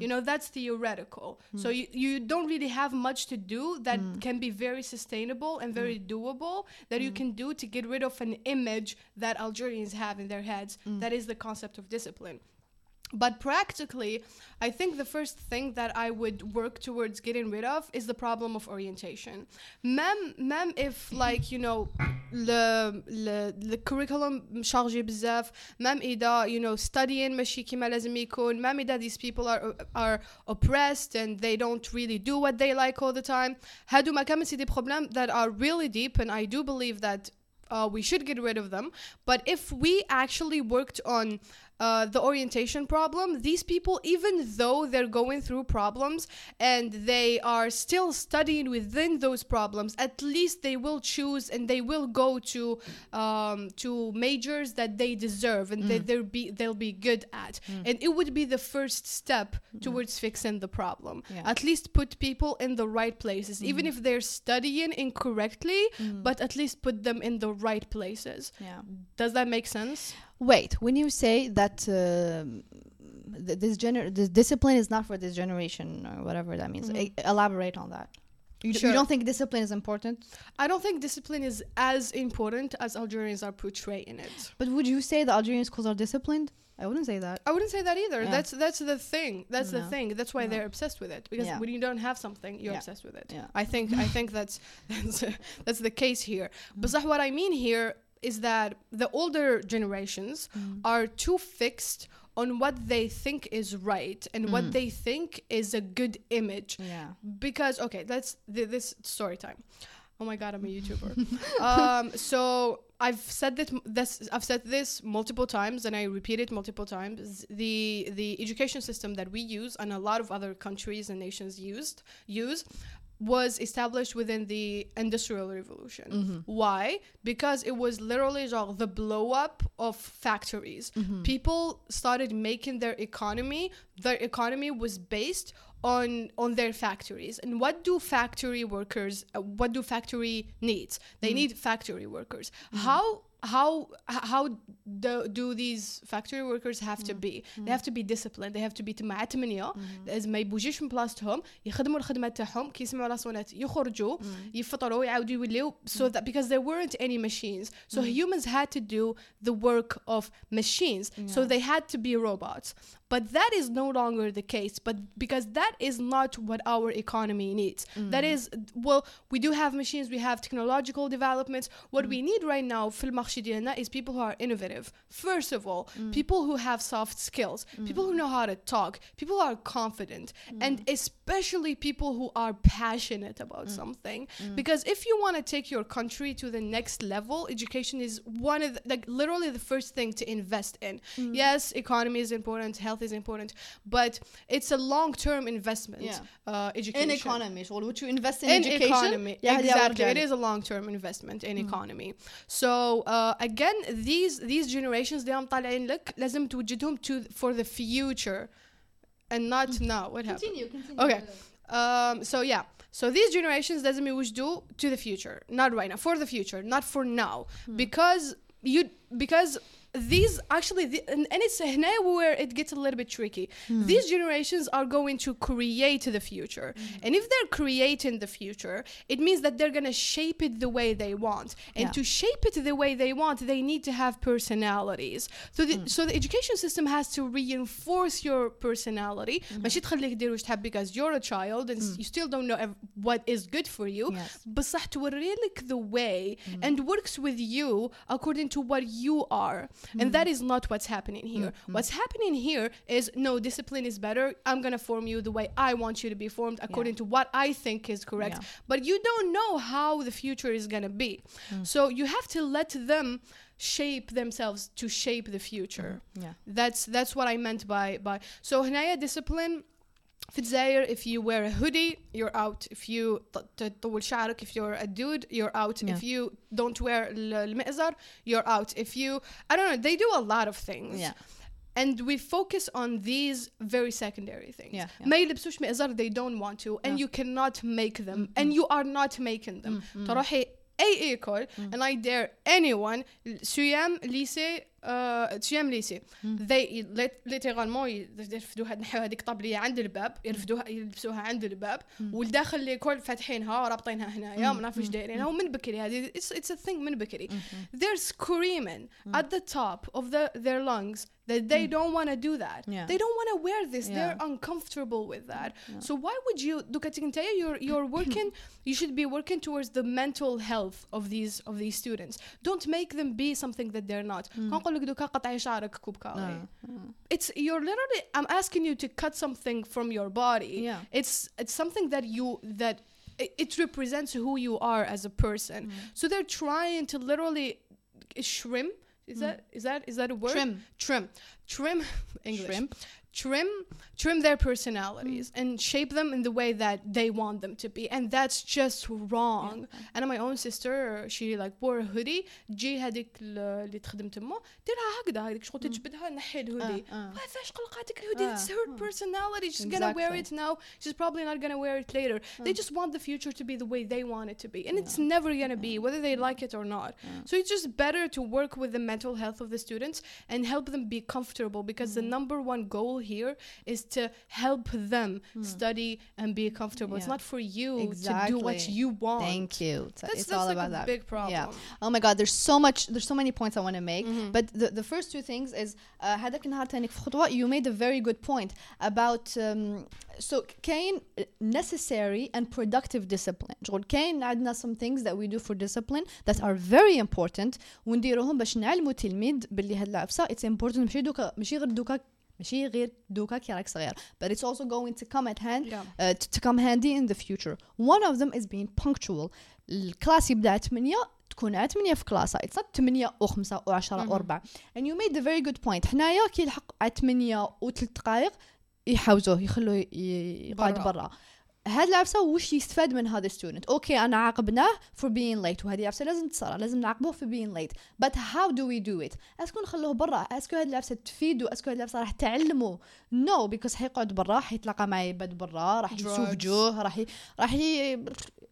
you know that's theoretical so you, you don't really have much to do that mm. can be very sustainable and very mm. doable that you mm. can do to get rid of an image that Algerians have in their heads that is the concept of discipline but practically, I think the first thing that I would work towards getting rid of is the problem of orientation. Mem, mem, if like you know, the the, the curriculum مشارجي بزاف، مem إذا you know studying ماشي كيما لازم يكون، مem إذا these people are are oppressed and they don't really do what they like all the time. هادو ما كامل سي دي problèmes that are really deep and I do believe that uh, we should get rid of them. But if we actually worked on uh, the orientation problem, these people, even though they're going through problems and they are still studying within those problems, at least they will choose and they will go to um, to majors that they deserve and that mm. they'll be they'll be good at. Mm. And it would be the first step mm. towards fixing the problem. Yeah. At least put people in the right places, even if they're studying incorrectly, but at least put them in the right places. Yeah. Does that make sense? Wait, when you say that um, th- this gener- this discipline is not for this generation or whatever that means, e- elaborate on that. You, Sure. you don't think discipline is important? I don't think discipline is as important as Algerians are portraying it. But would you say the Algerian schools are disciplined? I wouldn't say that. I wouldn't say that either. Yeah. That's that's the thing. That's the thing. That's why No. they're obsessed with it. Because Yeah. when you don't have something, you're Yeah. obsessed with it. Yeah. I think I think that's <laughs> that's that's the case here. But what I mean here is that the older generations are too fixed on what they think is right and what they think is a good image. Yeah. because okay let's th- this story time. Oh my god i'm a youtuber. <laughs> Um so i've said that this i've said this multiple times and i repeat it multiple times. The the education system that we use and a lot of other countries and nations used use was established within the industrial revolution. Mm-hmm. Why? Because it was literally genre, the blow up of factories. Mm-hmm. People started making their economy their economy was based on on their factories. And what do factory workers uh, what do factory needs? They mm-hmm. need factory workers. How how h- how do, do these factory workers have to be they have to be disciplined they have to be مع 8 لازم ما يبوجيش من بلاصتهم يخدموا الخدمه تاعهم كي يسمعوا راسونات يخرجوا يفطروا يعاودوا يوليو so that because there weren't any machines so humans had to do the work of machines so Yeah. they had to be robots But that is no longer the case, but because that is not what our economy needs. Mm. That is, well, we do have machines, we have technological developments. What mm. we need right now, is people who are innovative. First of all, mm. people who have soft skills, mm. people who know how to talk, people who are confident, mm. and especially people who are passionate about something. Because if you want to take your country to the next level, education is one of the, like literally the first thing to invest in. Yes, economy is important, health is important but it's a long-term investment Yeah. uh, education in economy شغل what you invest in, in education economy يا هذه أول exactly it جانب. is a long-term investment in economy so uh, again these these generations ديهم طالعين لك لازم توجدهم to for the future and not now what happened continue continue Okay. Um, so yeah. So these generations doesn't mean which do to the future, not right now, for the future, not for now, because you because these actually the, and, and it's where it gets a little bit tricky mm. these generations are going to create the future mm. and if they're creating the future it means that they're going to shape it the way they want and yeah. to shape it the way they want they need to have personalities so the, mm. so the education system has to reinforce your personality mm-hmm. because you're a child and hmm. you still don't know ev- what is good for you yes. but the way hmm. and works with you according to what you are Mm-hmm. And that mm-hmm. is not what's happening here. Mm-hmm. What's happening here is no, discipline is better. I'm going to form you the way I want you to be formed according yeah. to what I think is correct. Yeah. But you don't know how the future is going to be. Mm. So you have to let them shape themselves to shape the future. Mm-hmm. Yeah. That's that's what I meant by by so Hanaya discipline في الجزائر if you wear a hoodie you're out if you ط- تطول شعرك if you're a dude you're out Yeah. if you don't wear ال- المئزر you're out if you I don't know they do a lot of things yeah and we focus on these very secondary things Yeah, yeah. ما يلبسوش مئزر they don't want to and Yeah. you cannot make them and you are not making them تروحي اي ايكول and I dare anyone سيام ليسي uh, سيام ليسي they lit- literally يرفدوها نحيوها هذيك طابلية عند الباب يرفدوها يلبسوها عند الباب والداخل اللي فاتحينها ورابطينها هنايا ما نعرف ايش دايرينها ومن بكري هذه it's, it's a thing من بكري they're screaming at the top of the, their lungs that they don't want to do that Yeah. they don't want to wear this Yeah. they're uncomfortable with that so why would you look at you're you're <coughs> working you should be working towards the mental health of these of these students don't make them be something that they're not كنقول لك دوكا قطعي شعرك كوب كاوي it's you're literally i'm asking you to cut something from your body Yeah. it's it's something that you that it, it represents who you are as a person so they're trying to literally shrimp is that is that is that a word Trim. trim trim <laughs> english Shrimp. trim trim their personalities and shape them in the way that they want them to be and that's just wrong and my own sister she like wore a hoodie جي هذيك ال- اللي تخدم تما ديرها هكذا هذيك شغل تجبدها نحي الهودي آه. فاش قلقاتك الهودي آه. it's her personality she's gonna wear Exactly. it now she's probably not gonna wear it later they just want the future to be the way they want it to be and it's never gonna be whether they like it or not so it's just better to work with the mental health of the students and help them be comfortable because the number one goal here is to help them study and be comfortable it's Yeah. not for you to do what Exactly. you want Thank you. It's, That's- it's that's all like about a that. big problem. Yeah. Oh my God, there's so much. There's so many points I want to make. Mm-hmm. But the, the first two things is uh, هذاك النهار تاني في خطوة you made a very good point about um, so كاين necessary and productive discipline. شغل كاين عندنا some things that we do for discipline that are very important ونديروهم باش نعلموا التلميذ باللي هاد العفسة it's important ماشي دوكا ماشي غير دوكا ماشي غير دوكا كي راك صغير but it's also going to come at hand Yeah. uh, to, to come handy in the future one of them is being punctual الكلاس يبدا 8 تكون على 8 في كلاسها it's not 8 و5 و10 و4 and you made a very good point حنايا كي يلحق على 8 و3 دقائق يحوزوه يخلوه يقعد برا. برا هاد العفسة وش يستفاد من هذا ستودنت أوكي أنا عاقبناه for being late وهذه العفسة لازم تصير لازم نعاقبوه for being late. But how do we do it أسكو نخلوه برا أسكو هاد العفسة تفيدو أسكو هاد العفسة راح تعلمه no because حيقعد برا حيتلاقى مع عباد برا راح يشوف. جوه راح ي... راح ي...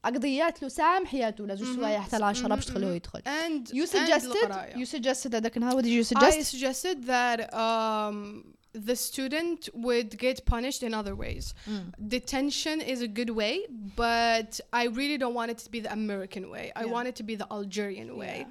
قضيات له ساعة من حياته ولا زوج سوايع حتى العشرة باش تخلوه يدخل. And you suggested you suggested هذاك النهار what did you I suggest? suggested that um, the student would get punished in other ways. Detention is a good way, but I really don't want it to be the American way. I Yeah. want it to be the Algerian way.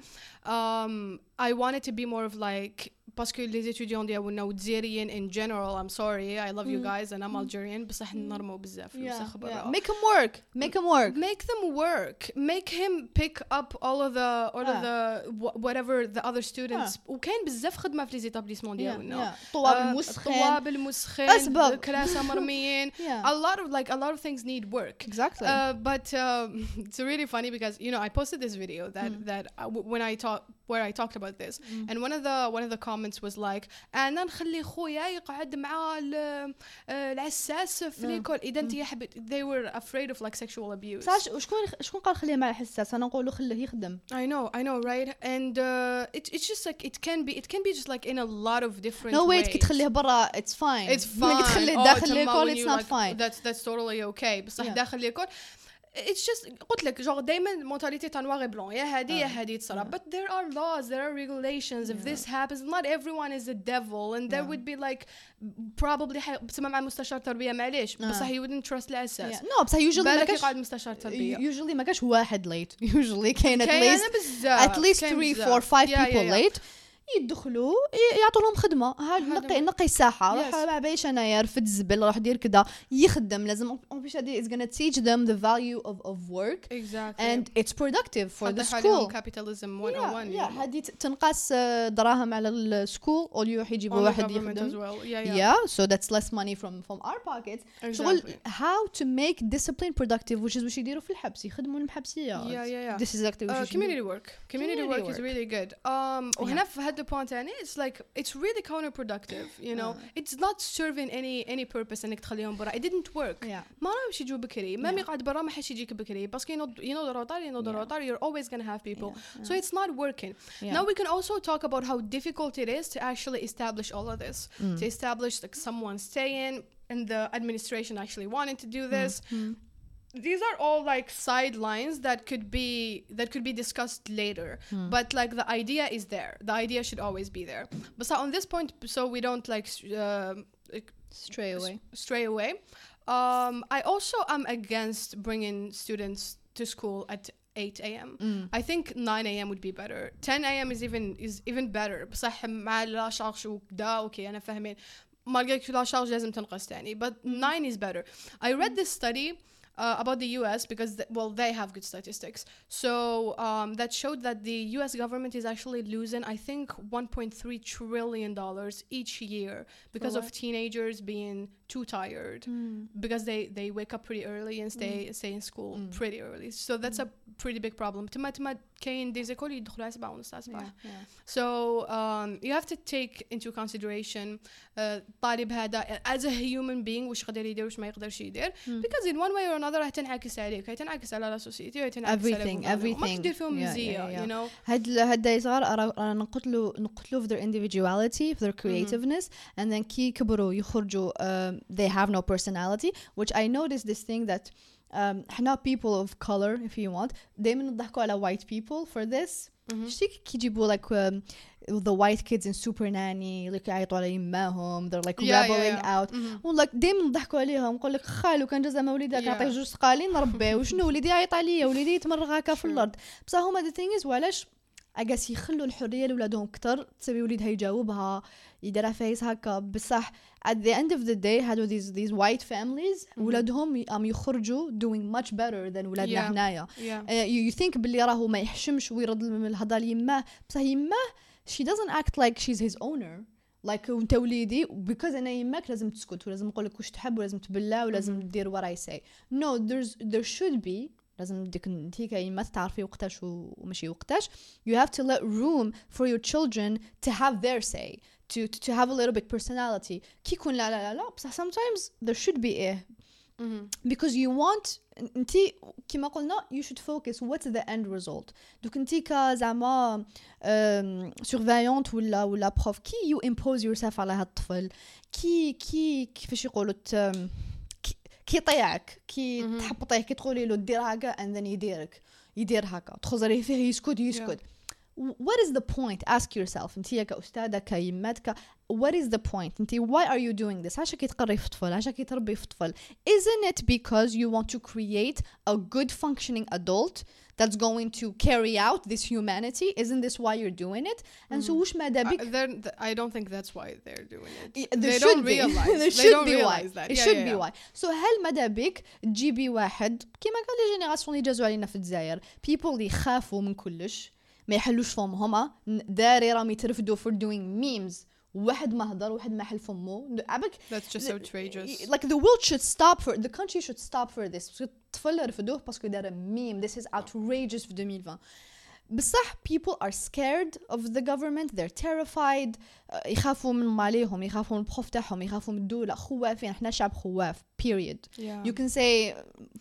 Um, I want it to be more of like parce que les étudiants ديالنا والجزائريين in general I'm sorry I love you guys and I'm Algerian بصح نرموا بزاف الوسخ برا make him work make him work make them work make him pick up all of the all of آه. the wh- whatever the other students وكاين بزاف خدمه في لي زيتابليسمون ديالنا طواب آه، المسخن طواب المسخن أسباب. كراسه مرميين Yeah. a lot of like a lot of things need work exactly uh, but um, <laughs> it's really funny because you know I posted this video that Mm. that uh, w- when I talk where I talked about this, and one of the one of the comments was like, أنا نخلي خويا يقعد مع ال- آه، العساس في Mm. ليكول يا حبيبي they were afraid of like sexual abuse. ساش وشكون شكون قال خليه مع حساس أنا نقولوا خليه يخدم I know, I know, right? And uh, it, it's just like it can be, it can be just like in a lot of different ways. ويت كي تخليه برا اتس فاين It's fine. كي تخليه Oh, داخل ليكول نوت like- فاين That's that's totally okay. بصح. داخل ليكول It's just قلت لك genre دائما المونتاليتي تاع نوار بلون يا هادي يا آه. هادي تصرا but there are laws there are regulations if Yeah. this happens not everyone is a devil and there Yeah. would be like probably حي- بتسمى مع مستشار تربية معليش آه. بصح you wouldn't trust الأساس نو بصح يوجوالي ما بالك كاش يقعد مستشار تربية usually ما كاش واحد ليت usually <laughs> كاين at كاين least بزاف at least كاين 3 بزاف. 4 5 Yeah, yeah, people yeah. late يدخلوا يعطوا لهم خدمة. ها نقي نقي ساحة. روح yes. ما بايش انايا رفد الزبل روح دير كذا يخدم لازم. اون بيش oh هادي از غانا تيتش ذم ذا فاليو اوف اوف ورك اند اتس برودكتيف فور ذا سكول كابيتاليزم 101 يا هادي تنقاس آه، دراهم على السكول أو يروح يجيبوا واحد يخدم. يا سو ذاتس ليس ماني فروم فروم اور بوكيتس شغل هاو تو ميك ديسيبلين برودكتيف وش واش يديروا في الحبس. يخدموا المحبسيه يا يا يا this از exactly what uh, community work. Community work um, وهنا في هاد البوينت تاني it's like it's really counterproductive. You know, آه. it's not serving any any purpose انك تخليهم برا. It didn't work. yeah ما راهمش يجوا بكري. ما Yeah. يقعد برا ما حش يجيك بكري. باسكو you know you know the rotary, you know the Yeah. rotary. You're always gonna have people. Yeah, So it's not working. yeah. Now we can also talk about how difficult it is to actually establish all of this. Mm. To establish like someone staying and the administration actually wanting to do this Mm. these are all like sidelines that could be that could be discussed later Hmm. but like the idea is there the idea should always be there but so on this point so we don't like s- um, like, stray away stray away um, i also am against bringing students to school at 8 a.m. Mm. I think 9 a.m. would be better. 10 a.m. is even is even better. بصح مع لا شارج وكدا اوكي انا فاهمين. malgré que la charge لازم تنقص تاني. But 9 is better. I read this study uh, about the US because th- well they have good statistics. So um, that showed that the US government is actually losing I think 1.3 trillion dollars each year because of teenagers being too tired because they they wake up pretty early and stay stay in school Mm. pretty early. So that's a pretty big problem. تما تما كاين دي زيكول يدخلوا على 7 ونص تاع الصباح. yeah, yeah. So um, you have to take into consideration uh, الطالب هذا as a human being وش يقدر يدير وش ما يقدرش يدير Mm. because in one way or another راح تنعكس عليك هي تنعكس على لا سوسيتي وهي تنعكس على Everything, gouvernement. وما everything. تدير فيهم Yeah, مزية yeah, yeah. you know هاد ال- هاد الداي صغار أرا- رانا نقتلوا نقتلوا في their individuality في their creativeness and then كي يكبروا يخرجوا um, they have no personality which I noticed this thing that um, احنا people of color if you want دايما نضحكوا على white people for this Mhm. شتي كي يجيبوا like um, the white kids in super nanny اللي كيعيطوا على يماهم they're like Yeah, yeah, rebelling yeah. out Mhm. والله دائما نضحكوا عليهم نقول لك خالو كان جا زعما وليدك Yeah. عطيه جوج سقالين نربيه وشنو وليدي يعيط عليا وليدي يتمرغ هكا في Sure. الارض بصح هما ذا ثينغ از وعلاش أجاس يخلوا الحرية لولادهم أكثر تسوي وليدها يجاوبها يديرها فايس هكا بصح at the end of the day هادو these these white families. ولادهم أم يخرجوا doing much better than ولادنا Yeah. هنايا yeah uh, you, think باللي راهو ما يحشمش ويرد من الهضره ليماه بصح يماه she doesn't act like she's his owner like انت وليدي because أنا يماك لازم تسكت ولازم نقول لك واش تحب ولازم تبلع ولازم. تدير what I say no there's there should be لازم ديك انتي كيما تعرفي وقتاش وماشي وقتاش you have to let room for your children to have their say to to, to have a little bit personality كي يكون لا لا لا لا بصح sometimes there should be إيه Mhm. because you want انتي كما قلنا you should focus what's the end result دوك انتي كزعما um, surveillante ولا ولا prof كي you impose yourself على هاد الطفل كي كي كيفاش يقولوا كي طيعك كي تحبطيه كي تقولي له دير هكا اند يديرك يدير هكا. تخزري فيه يسكت يسكت. what is the point ask yourself انت كأستاذة كيمات what is the point انت why are you doing this عشان كي تقري في طفل عشان كي تربي في طفل isn't it because you want to create a good functioning adult that's going to carry out this humanity isn't this why you're doing it and so وش ماذا Uh, بك they're- th- I don't think that's why they're doing it. Yeah, there they should don't be. realize. there they should don't be <laughs> why. realize that. It Yeah, should yeah, be yeah. why. So هل مدى بك تجيبي واحد كيما قال لي جينيراسيون اللي جازوا علينا في الجزائر people اللي يخافوا من كلش ما يحلوش فم هما داري راهم يترفدوا for doing memes واحد ما هضر واحد ما حل فمو عبك That's just outrageous. like the world should stop for the country should stop for this الطفل رفدوه باسكو دار meme this is outrageous في 2020 بصح people are scared of the government they're terrified uh, يخافوا من ماليهم يخافوا من البروف تاعهم يخافوا من الدولة خوافين احنا شعب خواف period Yeah. you can say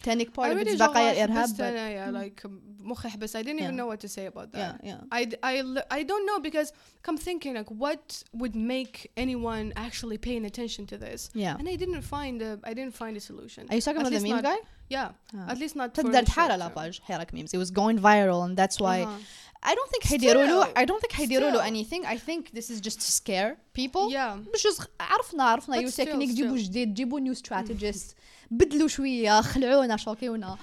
تانيك part I of really it's بقايا جربت الإرهاب بس but أنا yeah, like مخي حبس I didn't even Yeah. know what to say about that. yeah yeah I, I, l- I don't know because I'm thinking like what would make anyone actually paying attention to this yeah and I didn't find a I didn't find a solution are you talking At about the least meme not- guy yeah Ah. at least not for تدرت the حالة short لا term. باج حيرك memes it was going viral and that's why Uh-huh. I don't think حيديروا له Still. I don't think حيديروا له Still. anything I think this is just to scare people yeah مش just عرفنا عرفنا <laughs> But يو still, تكنيك جيبوا still. جديد جيبوا نيو strategist بدلوا شويه خلعونا شوكيونا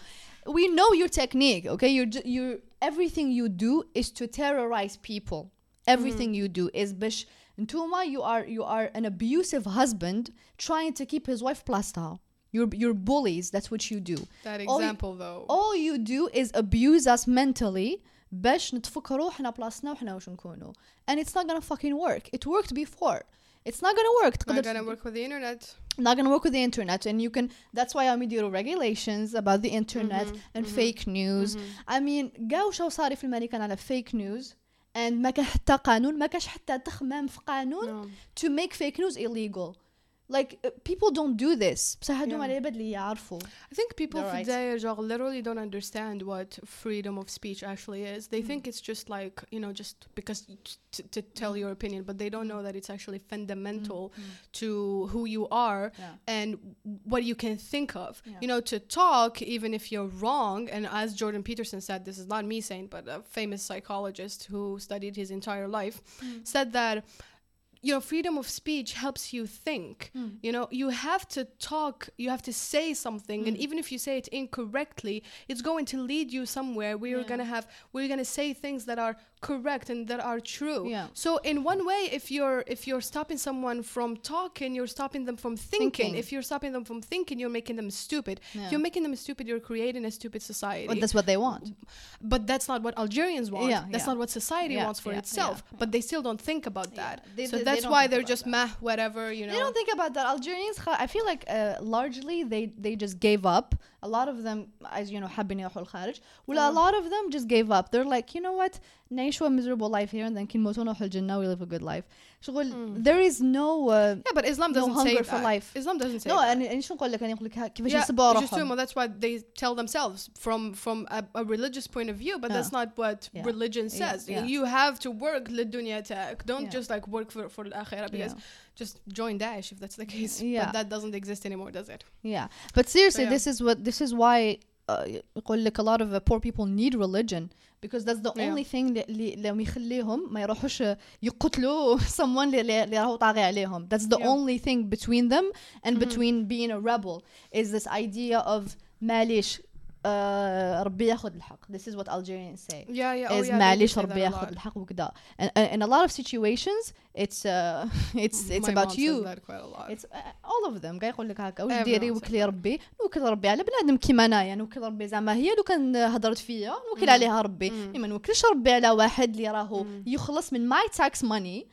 we know your technique okay you you everything you do is to terrorize people everything you do is باش نتوما you are you are an abusive husband trying to keep his wife بلاصتها you're you're bullies that's what you do that All- example though all you do is abuse us mentally باش نتفكروا احنا بلاصتنا وحنا واش نكونوا and it's not gonna fucking work it worked before it's not gonna work not تقدر gonna work with the internet not gonna work with the internet and you can that's why I'm يديروا regulations about the internet and fake news I mean قاو شو صار في الامريكان على fake news and ما كان حتى قانون ما كانش حتى تخمام في قانون no. to make fake news illegal like uh, people don't do this بصح هادو Yeah. على العباد اللي يعرفوا I think people They're right. today genre, literally don't understand what freedom of speech actually is. They Mm. think it's just like, you know, just because t- to, to tell your opinion, but they don't know that it's actually fundamental to who you are Mm. Yeah. and what you can think of. Yeah. You know, to talk, even if you're wrong, and as Jordan Peterson said, this is not me saying, but a famous psychologist who studied his entire life Mm. said that. you know, freedom of speech helps you think. Mm. You know, you have to talk, you have to say something, and Mm. even if you say it incorrectly, it's going to lead you somewhere where you're Yeah. gonna have where you're gonna say things that are correct and that are true. Yeah. So in one way, if you're if you're stopping someone from talking, you're stopping them from thinking. Thinking. If you're stopping them from thinking, you're making them stupid. If Yeah. you're making them stupid, you're creating a stupid society. but that's what they want But that's not what Algerians want. Yeah, that's not what society wants for itself. yeah, But they still don't think about that. So they- they that's don't why think they're about just meh, whatever, you know. They don't think about that. Algerians, خ- I feel like uh, largely they they just gave up. A lot of them, as you know, حابين يروحوا الخارج. ولا a lot of them just gave up. They're like, you know what? نعيشوا a miserable life here and then كي نموتوا نروحوا الجنة we live a good life. شغل there is no uh, yeah, but Islam no doesn't say hunger that. for life. Islam doesn't say no that. أنا أنا شو نقول لك أنا نقول لك ها- كيفاش Yeah, يحسبوا which is true. روحهم. Well, that's what they tell themselves from from a, a religious point of view, but that's Yeah. not what Yeah. religion Yeah, says. yeah. You have to work للدنيا تاعك. Don't Yeah. just like work for for الآخرة because Yeah. just join Daesh if that's the case. Yeah. But that doesn't exist anymore, does it? Yeah, but seriously, yeah. this is what this is why uh, يقول لك a lot of uh, poor people need religion because that's the Yeah. only thing اللي اللي اللي يخليهم ما يروحوش يقتلوا someone <laughs> اللي اللي اللي راهو طاغي عليهم. That's the Yeah. only thing between them and Mhm. between being a rebel is this idea of معليش uh, ربي ياخذ الحق. This is what Algerians say. Yeah, yeah. Oh, is yeah, they do معليش say ربي that a ياخذ lot. الحق وكذا. And uh, in a lot of situations it's uh, it's <laughs> it's My about mom says you. that quite a lot. It's uh, all of them. قاعد يقول لك هكا واش ديري؟ وكلي. ربي. نوكل ربي على بنادم كيما أنايا نوكل ربي زعما هي لو كان هضرت فيا نوكل. عليها ربي. ما نوكلش ربي على واحد اللي راهو. يخلص من ماي تاكس ماني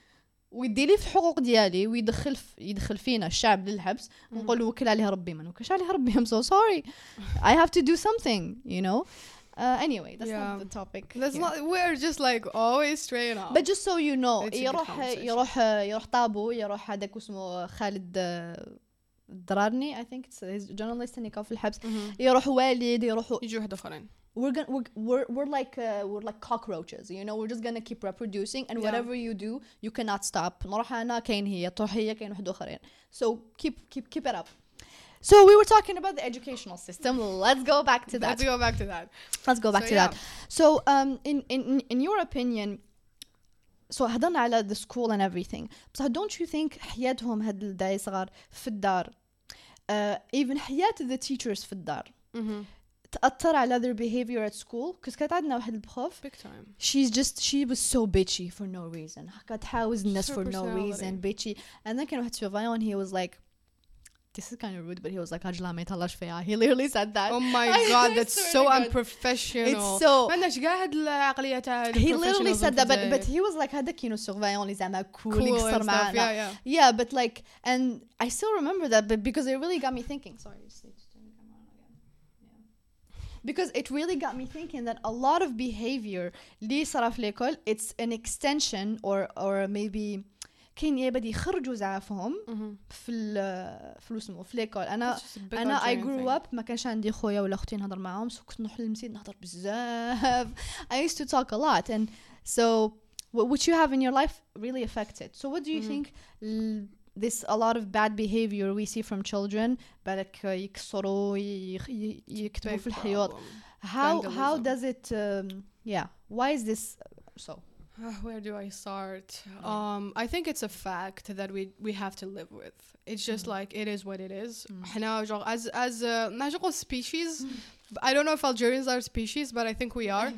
ويدي لي في الحقوق ديالي ويدخل في يدخل فينا الشعب للحبس. ونقول وكل عليه ربي. ما نوكلش عليه ربي I'm so sorry. I have to do something you know. uh, anyway that's Yeah. not the topic That's here. not. We're just like always straying off. But just so you know It's a good يروح conversation. يروح يروح طابو يروح هذاك اسمه خالد آه، الدرارني I think it's his journalist اللي كان في الحبس Mhm. يروح والد يروحوا يجوا واحد اخرين. we're gonna we're, we're, we're like uh, we're like cockroaches you know we're just gonna keep reproducing and Yeah. whatever you do you cannot stop نروح انا كاين هي تروح هي كاين واحد اخرين so keep keep keep it up so we were talking about the educational system let's go back to that Let's go back to that. let's go back So, to yeah. that so um in in in your opinion so هضرنا على the school and everything بصح don't you think حياتهم هاد الداي صغار في الدار uh, even حياة the teachers في الدار Mhm. تأثر على their behavior at school because كانت عندنا واحد البروف big time she's just she was so bitchy for no reason هكا تحاوز الناس her for no personality. reason bitchy and then كان واحد surveillant he was like this is kind of rude but he was like <laughs> هاجلا ما يطلعش فيها he literally said that oh my <laughs> I- god I <laughs> that's swear so to God. unprofessional it's so ما عندناش كاع هاد العقلية تاع he literally professionalism said that but في but he was like هذاك كانوا surveillant اللي زعما cool cool اللي and يقصر stuff معانا yeah yeah yeah but like and I still remember that but because it really got me thinking sorry just need to turn the camera on again yeah. because it really got me thinking that a lot of behavior اللي صار في l'école it's an extension or or maybe كاين يبدي يخرجوا زعافهم Mhm. في ال في اسمه في ليكول انا It's just a big انا I Algerian grew thing. up ما كانش عندي خويا ولا اختي نهضر معاهم سو كنت نروح للمسجد نهضر بزاف I used to talk a lot and so what which you have in your life really affected so what do you Mhm. think l- this a lot of bad behavior we see from children بالك يكسروا يخ- ي- يكتبوا Big في الحيوط problem. how how Vandalism. does it um, yeah why is this so Uh, <sighs> where do I start? Yeah. Um, I think it's a fact that we we have to live with. It's just mm. like it is what it is. Mm. as as a magical species, <laughs> I don't know if Algerians are species, but I think we are.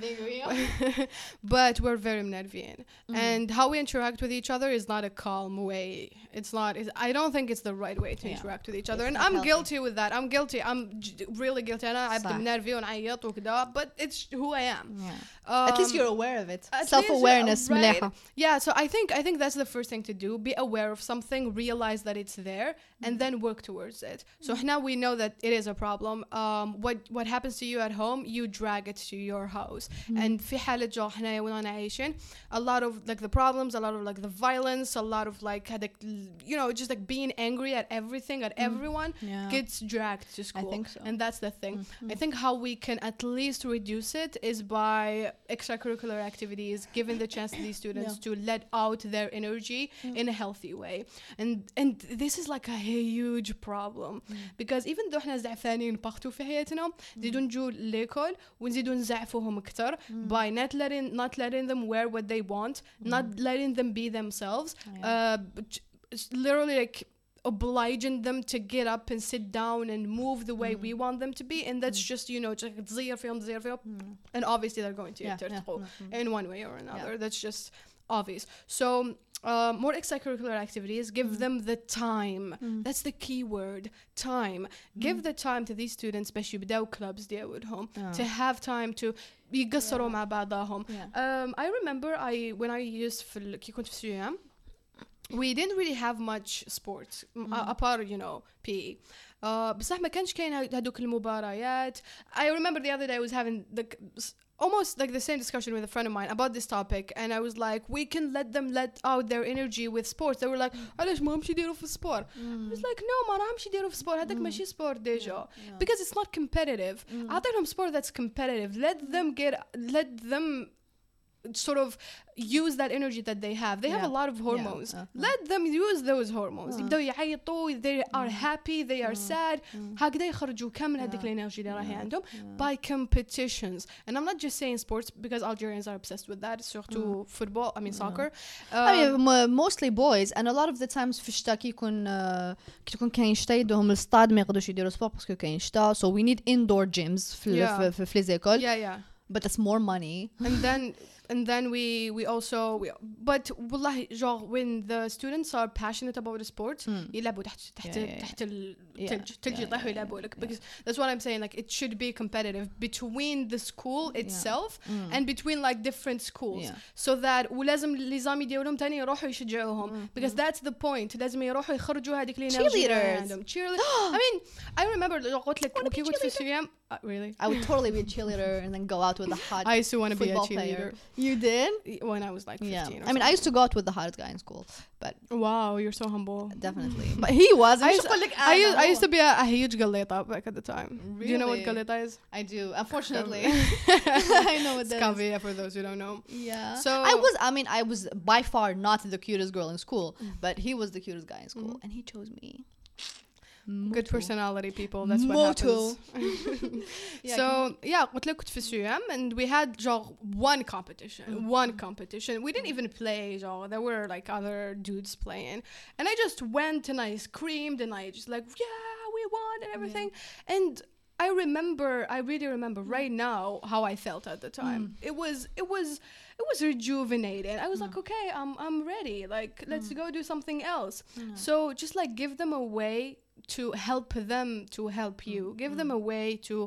<laughs> but we're very Mnervian. And how we interact with each other is not a calm way. It's not. It's, I don't think it's the right way to Yeah. interact with each other. It's and not I'm healthy. guilty with that. I'm guilty. I'm j- really guilty. أنا عبد صح. منرفي ونعيط وكذا. But it's who I am. yeah. at least Um, you're aware of it at least, self awareness right. مليحة Yeah, so I think I think that's the first thing to do. Be aware of something, realize that it's there, and then work towards it. So now we know that it is a problem. Um, what what happens to you at home, you drag it to your house. And في حالة جو حنايا وين عايشين, a lot of like the problems, a lot of like the violence, a lot of like هذاك ال- you know just like being angry at everything at everyone Yeah. gets dragged to school. think so. And that's the thing. I think how we can at least reduce it is by extracurricular activities, giving the chance to these students Yeah. to let out their energy in a healthy way. And and this is like a huge problem because even though احنا زعفانين partout في حياتنا نزيدو نجو ليكول ونزيدو نزعفوهم اكثر by not letting not letting them wear what they want, not letting them be themselves. Uh, but it's literally like obliging them to get up and sit down and move the way we want them to be and that's just you know just تزير فيهم تزير فيهم and obviously they're going to Yeah, yeah, يترتقوا mm, in one way or another that's just obvious so uh, more extracurricular activities give them the time that's the key word time give the time to these students باش يبداو clubs ديالهم to have time to يقصروا مع بعضهم Yeah. um, I remember I when I used في ال- كي كنت في السيام we didn't really have much sports m- a- apart you know PE uh, بصح ما كانش كاين هذوك المباريات I remember the other day I was having the almost like the same discussion with a friend of mine about this topic and I was like we can let them let out their energy with sports they were like علاش ما همش يديروا في السبور I was like no ما راهمش يديروا في السبور هذاك ماشي سبور ديجا because it's not competitive اعطيهم sport that's competitive let them get let them sort of use that energy that they have they have Yeah. a lot of Yeah. hormones Uh, uh. let them use those hormones Uh. يبداو يعيطوا they are happy they are sad هكذا يخرجوا كامل هذيك Yeah. الانرجي اللي راهي Yeah. عندهم Yeah. by competitions and I'm not just saying sports because Algerians are obsessed with that surtout football I mean soccer I Um, mean, mo- mostly boys and a lot of the times في الشتاء كي يكون uh, كي تكون كاين شتاء يدوهم للستاد ما يقدروش يديروا سبور باسكو كاين شتاء so we need indoor gyms في ال- Yeah. في في- في لي زيكول yeah yeah but that's more money and then <laughs> and then we we also we, but والله genre when the students are passionate about the sport يلعبوا تحت تحت Hmm. Yeah, yeah, yeah. تحت الثلج Yeah, الثلج yeah, يطيحوا yeah, يلعبوا لك yeah. because that's what I'm saying like it should be competitive between the school itself and between like different schools Hmm. Yeah. so that ولازم النظام ديالهم تاني يروحوا يشجعوهم because that's the point لازم يروحوا يخرجوا هذيك الانرجي اللي Cheerleaders. عندهم cheerleaders <gasps> I mean I remember قلت لك كي كنت في السيام uh, really I would totally be a <laughs> cheerleader and then go out with the hot I used to want to be a cheerleader player you did when I was like 15 yeah I mean I used to go out with the hottest guy in school but Wow, you're so humble. definitely <laughs> but he was I used, I, used, I used to be a, a huge galeta back at the time. Do you know what galeta is? I do unfortunately <laughs> I know what that is. For those who don't know. Yeah. So I was I mean I was by far not the cutest girl in school, but he was the cutest guy in school and he chose me good personality people. That's what Moto. happens. <laughs> Yeah, so yeah, قلت لك كنت في السيام and we had genre one competition, Mm-hmm. one competition. We didn't even play genre. There were like other dudes playing, and I just went and I screamed and I just like yeah we won and everything and. I remember, I really remember right now how I felt at the time. It was, it was, it was rejuvenating. I was like, okay, I'm, I'm ready. Like, let's go do something else. So just like give them a way to help them to help you. Give them a way to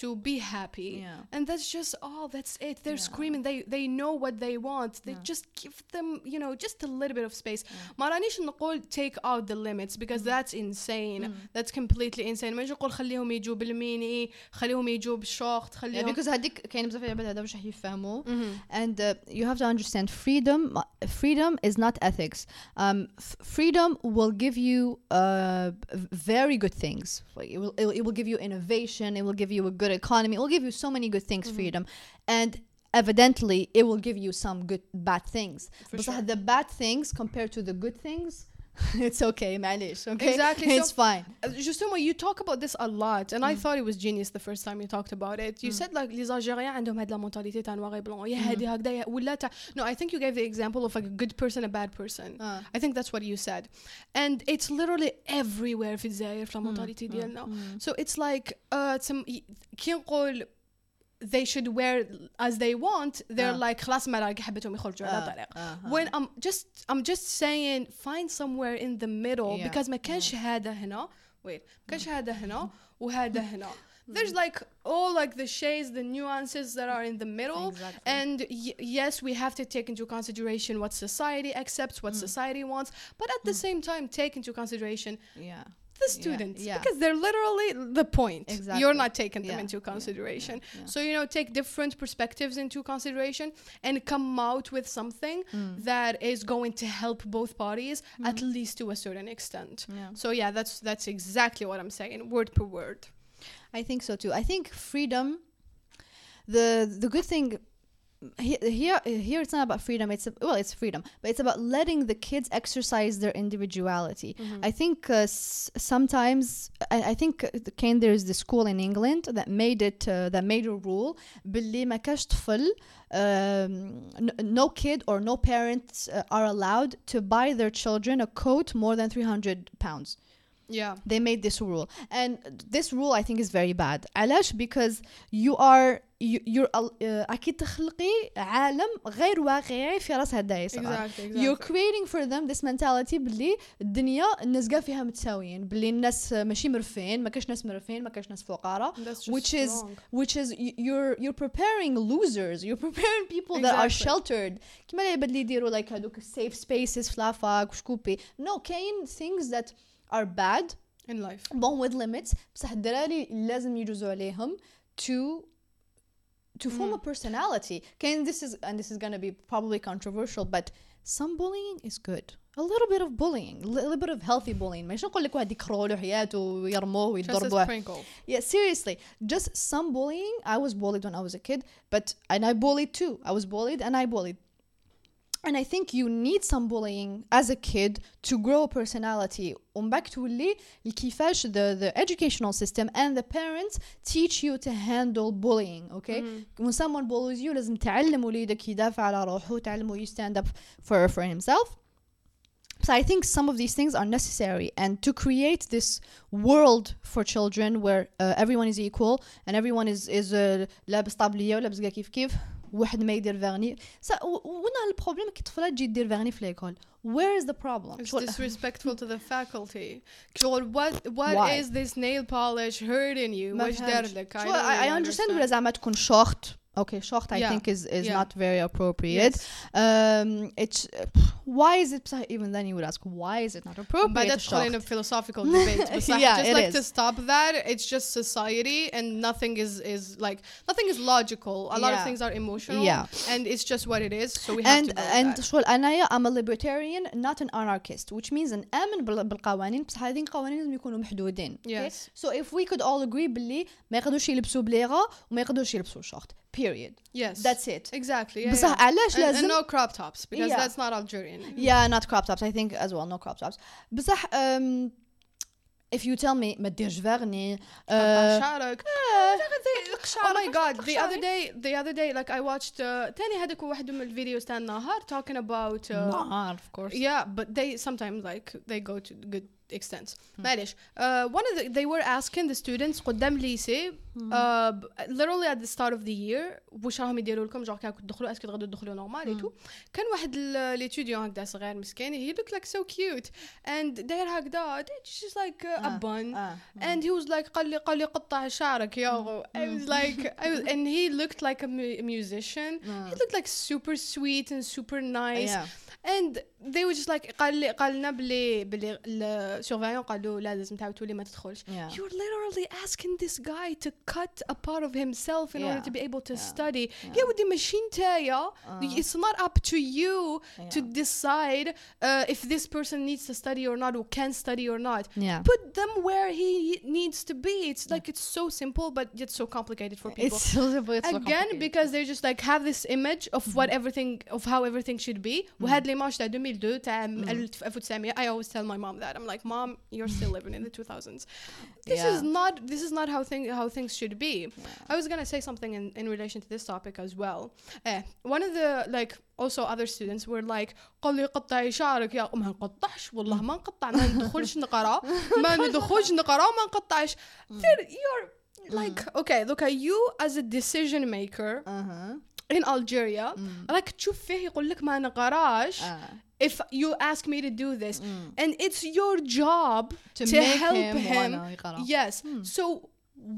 to be happy. Yeah. And that's just all. That's it. They're Yeah. screaming. They they know what they want. They just give them, you know, just a little bit of space. ما رانيش نقول take out the limits because that's insane. That's completely insane. ما نجي نقول خليهم يجوا بالميني، خليهم يجوا بالشورت، Yeah, خليهم because هذيك كاين بزاف العباد هذا واش راح يفهموا and uh, you have to understand freedom freedom is not ethics um, f- freedom will give you uh, v- very good things. Like, it will, it, will- it will give you innovation it will give you a good economy it will give you so many good things mm-hmm. freedom. And evidently it will give you some good bad things. For but sure. the bad things compared to the good things <laughs> it's okay معليش okay Exactly, it's so- fine Justement, you talk about this a lot, and I thought it was genius the first time you talked about it. You said like les Algériens عندهم هاد la mentalité تاع noir et blanc. يا هادي هكذا يا- ولا تاع No, I think you gave the example of like a good person, a bad person. آه. I think that's what you said. And it's literally everywhere في الجزائر في la mentalité ديالنا. So it's like uh, some كي نقول they should wear as they want they're آه. like خلاص ما راك حبتهم يخرجوا على آه. طريق آه. when I'm just I'm just saying find somewhere in the middle Yeah. because ما كانش هذا هنا wait ما كانش هذا هنا وهذا هنا <laughs> there's like all like the shades the nuances that are in the middle Exactly. and y- yes we have to take into consideration what society accepts what society wants but at the same time take into consideration yeah the students yeah. because they're literally the point Exactly. you're not taking them Yeah, into consideration yeah, yeah. so you know take different perspectives into consideration and come out with something hmm. that is going to help both parties hmm. at least to a certain extent Yeah. so yeah that's that's exactly what i'm saying word per word I think so too. I think freedom. The the good thing here here it's not about freedom. It's well, it's freedom, but it's about letting the kids exercise their individuality. I think uh, s- sometimes I, I think uh, the- Kane there is the school in England that made it uh, that made a rule باللي ما كاش طفل um, n- no kid or no parents uh, are allowed to buy their children a coat more than 300 pounds yeah they made this rule and this rule i think is very bad علاش because you are you, you're uh, اكيد تخلقي عالم غير واقعي في راس هدايا صغار exactly, you're exactly. creating for them this mentality باللي الدنيا الناس كاع فيها متساويين باللي الناس ماشي مرفين ما كاش ناس مرفين ما كاش ناس فقراء That's just which is wrong. which is y- you're you're preparing losers you're preparing people that are Exactly. sheltered كيما العباد اللي يديروا like هذوك safe spaces في لافاك وشكوبي no كاين things that are bad in life bon with limits بصح الدراري لازم يجوزوا عليهم to to form a personality كاين this is and this is gonna be probably controversial but some bullying is good a little bit of bullying a little bit of healthy bullying ماشي نقول لك واحد يكرهوا له حياته ويرموه just a ويضربوه sprinkle yeah seriously just some bullying i was bullied when i was a kid but and i bullied too i was bullied and i bullied and I think you need some bullying as a kid to grow a personality ومن بعد تولي كيفاش the, the educational system and the parents teach you to handle bullying okay when someone bullies you لازم تعلم وليدك يدافع على روحه تعلمه you stand up for, for himself so I think some of these things are necessary, and to create this world for children where uh, everyone is equal and everyone is is uh, لابس طابلية ولابس كاع كيف كيف واحد ما يدير فيغني سا ونا البروبليم كي طفلة تجي دير فيغني في ليكول where is the problem It's شغل- disrespectful to the <laughs> faculty. شغل what what Why? is this nail polish hurting you? ما واش فهمتش. دار لك؟ I شو- don't I, I really understand ولا زعما تكون شوخت okay شوخت I Yeah. think is is Yeah. not very appropriate Yes. um it's <sighs> why is it بصح even then you would ask why is it not appropriate بعدها to تدخل in شوخت? a philosophical debate <laughs> بس Yeah, just it like is. to stop that it's just society and nothing is is like nothing is logical a lot of Yeah. things are emotional Yeah. and it's just what it is so we have and to go with and that. شغل انايا I'm a libertarian not an anarchist which means نآمن بال- بالقوانين بصح هذين القوانين لازم يكونوا محدودين okay? Yes. so if we could all agree باللي ما يقدروش يلبسوا بليغه وما يقدروش يلبسوا شورت period yes that's it exactly yeah, بصح yeah. علاش And, and لازم no crop tops because Yeah. that's not Algerian yeah not crop tops I think as well no crop tops بصح um, if you tell me ما ديرش فيغني uh, شعرك Oh my god, the other day, the other day, like I watched uh, تاني هذاك واحد من الفيديوز تاع النهار talking about uh, نهار of course yeah, but they sometimes like they go to good extent معلش uh, one of the they were asking the students قدام ليسي uh, b- literally at the start of the year واش راهم يديروا لكم جور كان تدخلوا اسكو تغدوا تدخلوا نورمال ايتو كان واحد ليتيديون هكذا صغير مسكين he looked like so cute and داير هكذا it's just like uh, a آه، bun آه. and he was like قال لي قال لي قطع شعرك يا I was like I was, and he looked like a, mu- a musician آه. he looked like super sweet and super nice Yeah. and they were just like قال لي قال لنا بلي بلي السورفايون قال له لا لازم تعاودوا لي ما تدخلش Yeah. you're literally asking this guy to cut a part of himself in order Yeah. to be able to Yeah. study Yeah. يا ودي ماشي نتايا Uh. it's not up to you to Yeah. decide uh, if this person needs to study or not or can study or not Yeah. put them where he needs to be it's like it's so simple but yet so complicated for people It's so simple. It's so again complicated. because they just like have this image of what everything of how everything should be وهاد ليماج تاع 2002 تاع 1900 I always tell my mom that I'm like mom you're still living in the 2000s this is Yeah. not this is not how thing how things should be I was gonna say something in, in relation to this topic as well eh, one of the like also other students were like قال لي قطعي شعرك يا ما نقطعش والله ما نقطع ما ندخلش <laughs> نقرا ما ندخلش نقرا وما نقطعش They're- you're like okay look at you as a decision maker Uh-huh. in Algeria راك تشوف فيه يقول لك ما نقراش Uh, if you ask me to do this and it's your job To to, make help him him, wanna يقرا. yes so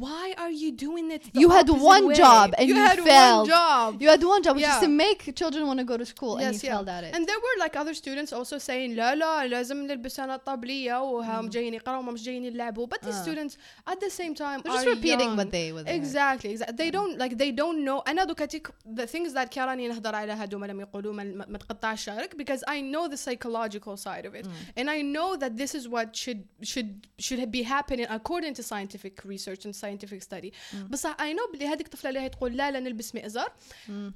why are you doing it the You had opposite one way? job and you, you had failed. one job You had one job, which is Yeah. to make children want to go to school, and you failed at it. And there were like other students also saying لا لا لازم نلبس انا طبلية وهم جايين يقراوا وما مش جايين يلعبوا but the آه. students at the same time They're just are repeating young. what they what they heard. exactly, exactly they don't like they don't know انا دوكاتيك the things that كان راني نهضر على هادوما لما يقولوا ما, ما ما تقطعش شعرك because I know the psychological side of it and I know that this is what should should should be happening according to scientific research and scientific study بس I know بلي هذيك الطفله اللي هي تقول لا لا نلبس مئزر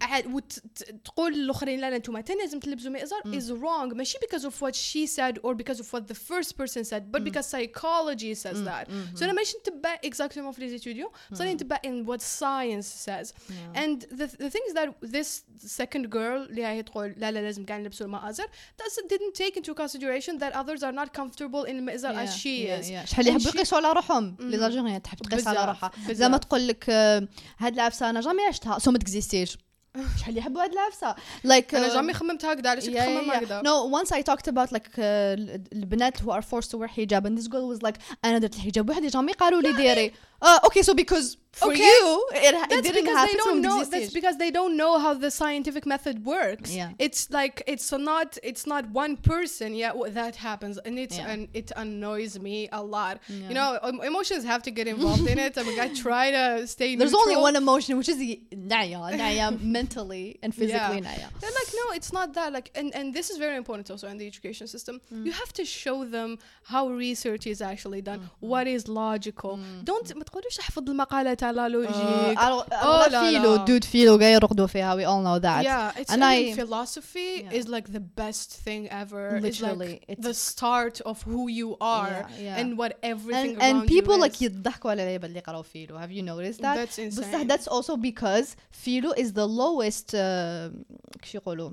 عاد وتقول للاخرين لا لا انتم تاني لازم تلبسوا مئزر is wrong ماشي because of what she said or because of what the first person said but because psychology says that so انا ماشي نتبع exactement في لي ستوديو بس راني نتبع in what science says and the, the thing is that this second girl اللي هي تقول لا لا لازم كاع نلبسوا المآزر doesn't didn't take into consideration that others are not comfortable in المئزر as she yeah, is yeah. شحال And يحبوا she- يقيسوا على روحهم لي زالجيريان تحب تقيس صراحة زعما تقول لك آه، هاد العفسة أنا جامي عشتها سو ما تكزيستيش شحال يحبوا هاد العفسة؟ لايك أنا آه، جامي خممت هكذا علاش كتخمم هكذا؟ نو وانس اي توكت اباوت لايك البنات هو ار فورس تو وير حجاب اند ذيس جول واز لايك أنا درت الحجاب وحدي جامي قالوا لي ديري إيه. uh, okay, so because for okay. you it, it didn't happen they don't know, that's because they don't know how the scientific method works yeah. it's like it's not it's not one person yeah that happens and it's yeah. and it annoys me a lot yeah. you know um, emotions have to get involved in it i mean i try to stay <laughs> there's neutral. only one emotion which is the naya naya <laughs> mentally and physically yeah. naya and like no it's not that like and and this is very important also in the education system mm. you have to show them how research is actually done mm. what is logical mm. don't ما تقولوش احفظ المقالة تاع لا Uh, لوجيك. أرو- Oh, أرو لا، فيلو لا. دود فيلو قاعد يرقدوا فيها we all know that. Yeah, it's And I I- mean, philosophy Yeah. is like the best thing ever. Literally, it's like it's- the start of who you are Yeah, yeah. and what everything and, and around people you like is. يضحكوا على العيبة اللي قراو فيلو. Have you noticed that? That's بصح insane. that's also because فيلو is the lowest uh, كش يقولوا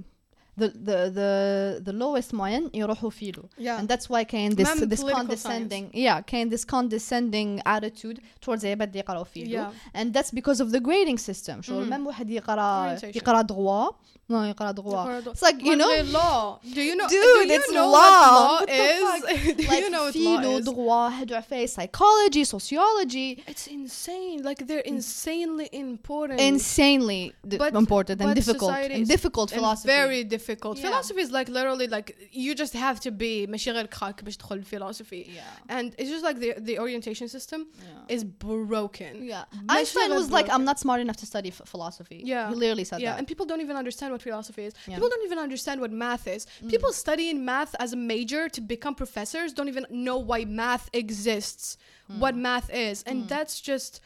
the the the the lowest معين يروحوا فيلو Yeah. and that's why كاين this Mem this political condescending yeah كاين this condescending attitude towards العباد اللي يقراو فيلو Yeah. and that's because of the grading system شغل Mhm. ميم واحد يقرا Orientation. يقرا droit no يقرا droit it's like you But know the law. Do you know? Dude, do you it's know law. what law What <laughs> the is? fuck? do like you know what law philo, is? droit, هادو عفايس psychology, sociology, It's insane. Like they're insanely important. insanely d- But- important and but difficult society and is- difficult and philosophy. very difficult. Yeah. Philosophy is like literally like you just have to be ماشي غير كراك باش تدخل philosophy. Yeah. And it's just like the the orientation system Yeah. is broken. Yeah. ماشي Einstein غير was like, I'm broken. not smart enough to study ph- philosophy. Yeah. He literally said Yeah, that. and people don't even understand what philosophy is. Yeah. People don't even understand what math is. Mm. People studying math as a major to become professors don't even know why math exists, Mm. what math is, and that's just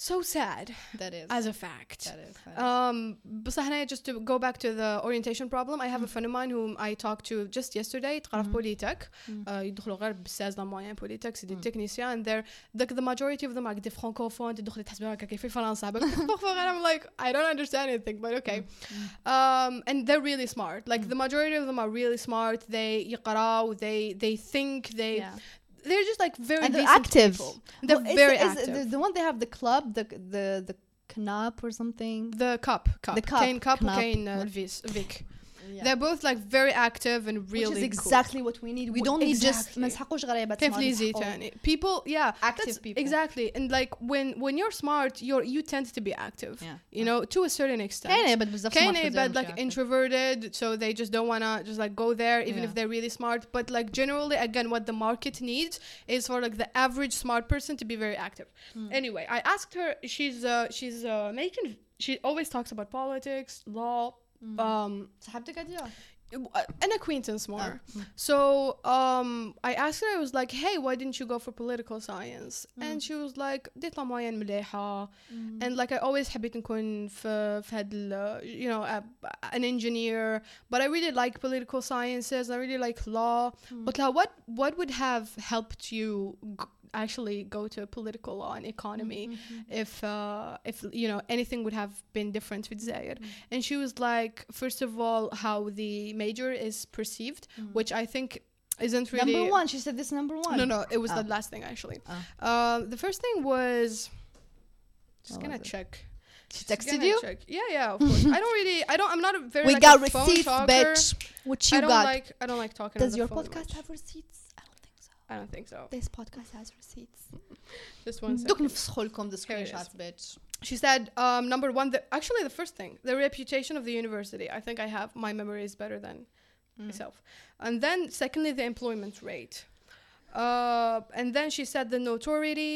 so sad that is as a fact that is, that is. um بصح هنايا just to go back to the orientation problem I have a friend of mine whom I talked to just yesterday تقرا في بوليتك uh, يدخلوا غير بساز لا موين بوليتك سي دي تكنيسيان and they're like the majority of them are دي francophone تدخل <laughs> تحسب هكا كيف في فرنسا but I'm like I don't understand anything but okay um and they're really smart like the majority of them are really smart they يقراو they they think they yeah. they're just like very and they're active. people. they're Well, very active. the, the one they have the club the the the knap or something? The cup cup. The cup, Kane cup. Kane uh, Vis Vic yeah. they're both like very active and really which is cool. exactly what we need we W- don't need just exactly. ما نسحقوش غريبة كيف smart، ليزي نسحقوا تاني people yeah active that's- people exactly and like when when you're smart you're you tend to be active yeah you know to a certain extent كاينة but بزاف كاين smart but بزاف like مش active. introverted so they just don't wanna just like go there even Yeah. if they're really smart but like generally again what the market needs is for like the average smart person to be very active Hmm. anyway I asked her she's uh she's uh making she always talks about politics law Hmm. um صاحبتك هادية an acquaintance more Ah, mm. so um I asked her I was like hey why didn't you go for political science Mm. and she was like ديت لا موين مليحة Mm. and like I always حبيت نكون في في هاد ال- you know a, an engineer but I really like political sciences I really like law Mm. قلت لها what what would have helped you g- actually go to a political law and economy Mm-hmm. if uh, if you know anything would have been different with Zaire Mm. and she was like first of all how the major is perceived which I think isn't really number one she said this number one no no it was the last thing actually Ah. um, the first thing was just What gonna was check she texted you check. Yeah, yeah, of <laughs> course. I don't really. I don't. I'm not a very. we like, got receipts bitch what you I don't got like. I don't like talking. does on the your podcast much. have receipts I don't think so I don't think so. this podcast has receipts <laughs> Just one دوك second. نفسخوا لكم the Here it is. screenshots bitch She said, um, number one, the, actually the first thing, the reputation of the university. I think I have my memory is better than Mm. myself. And then secondly, the employment rate. Uh, and then she said the notoriety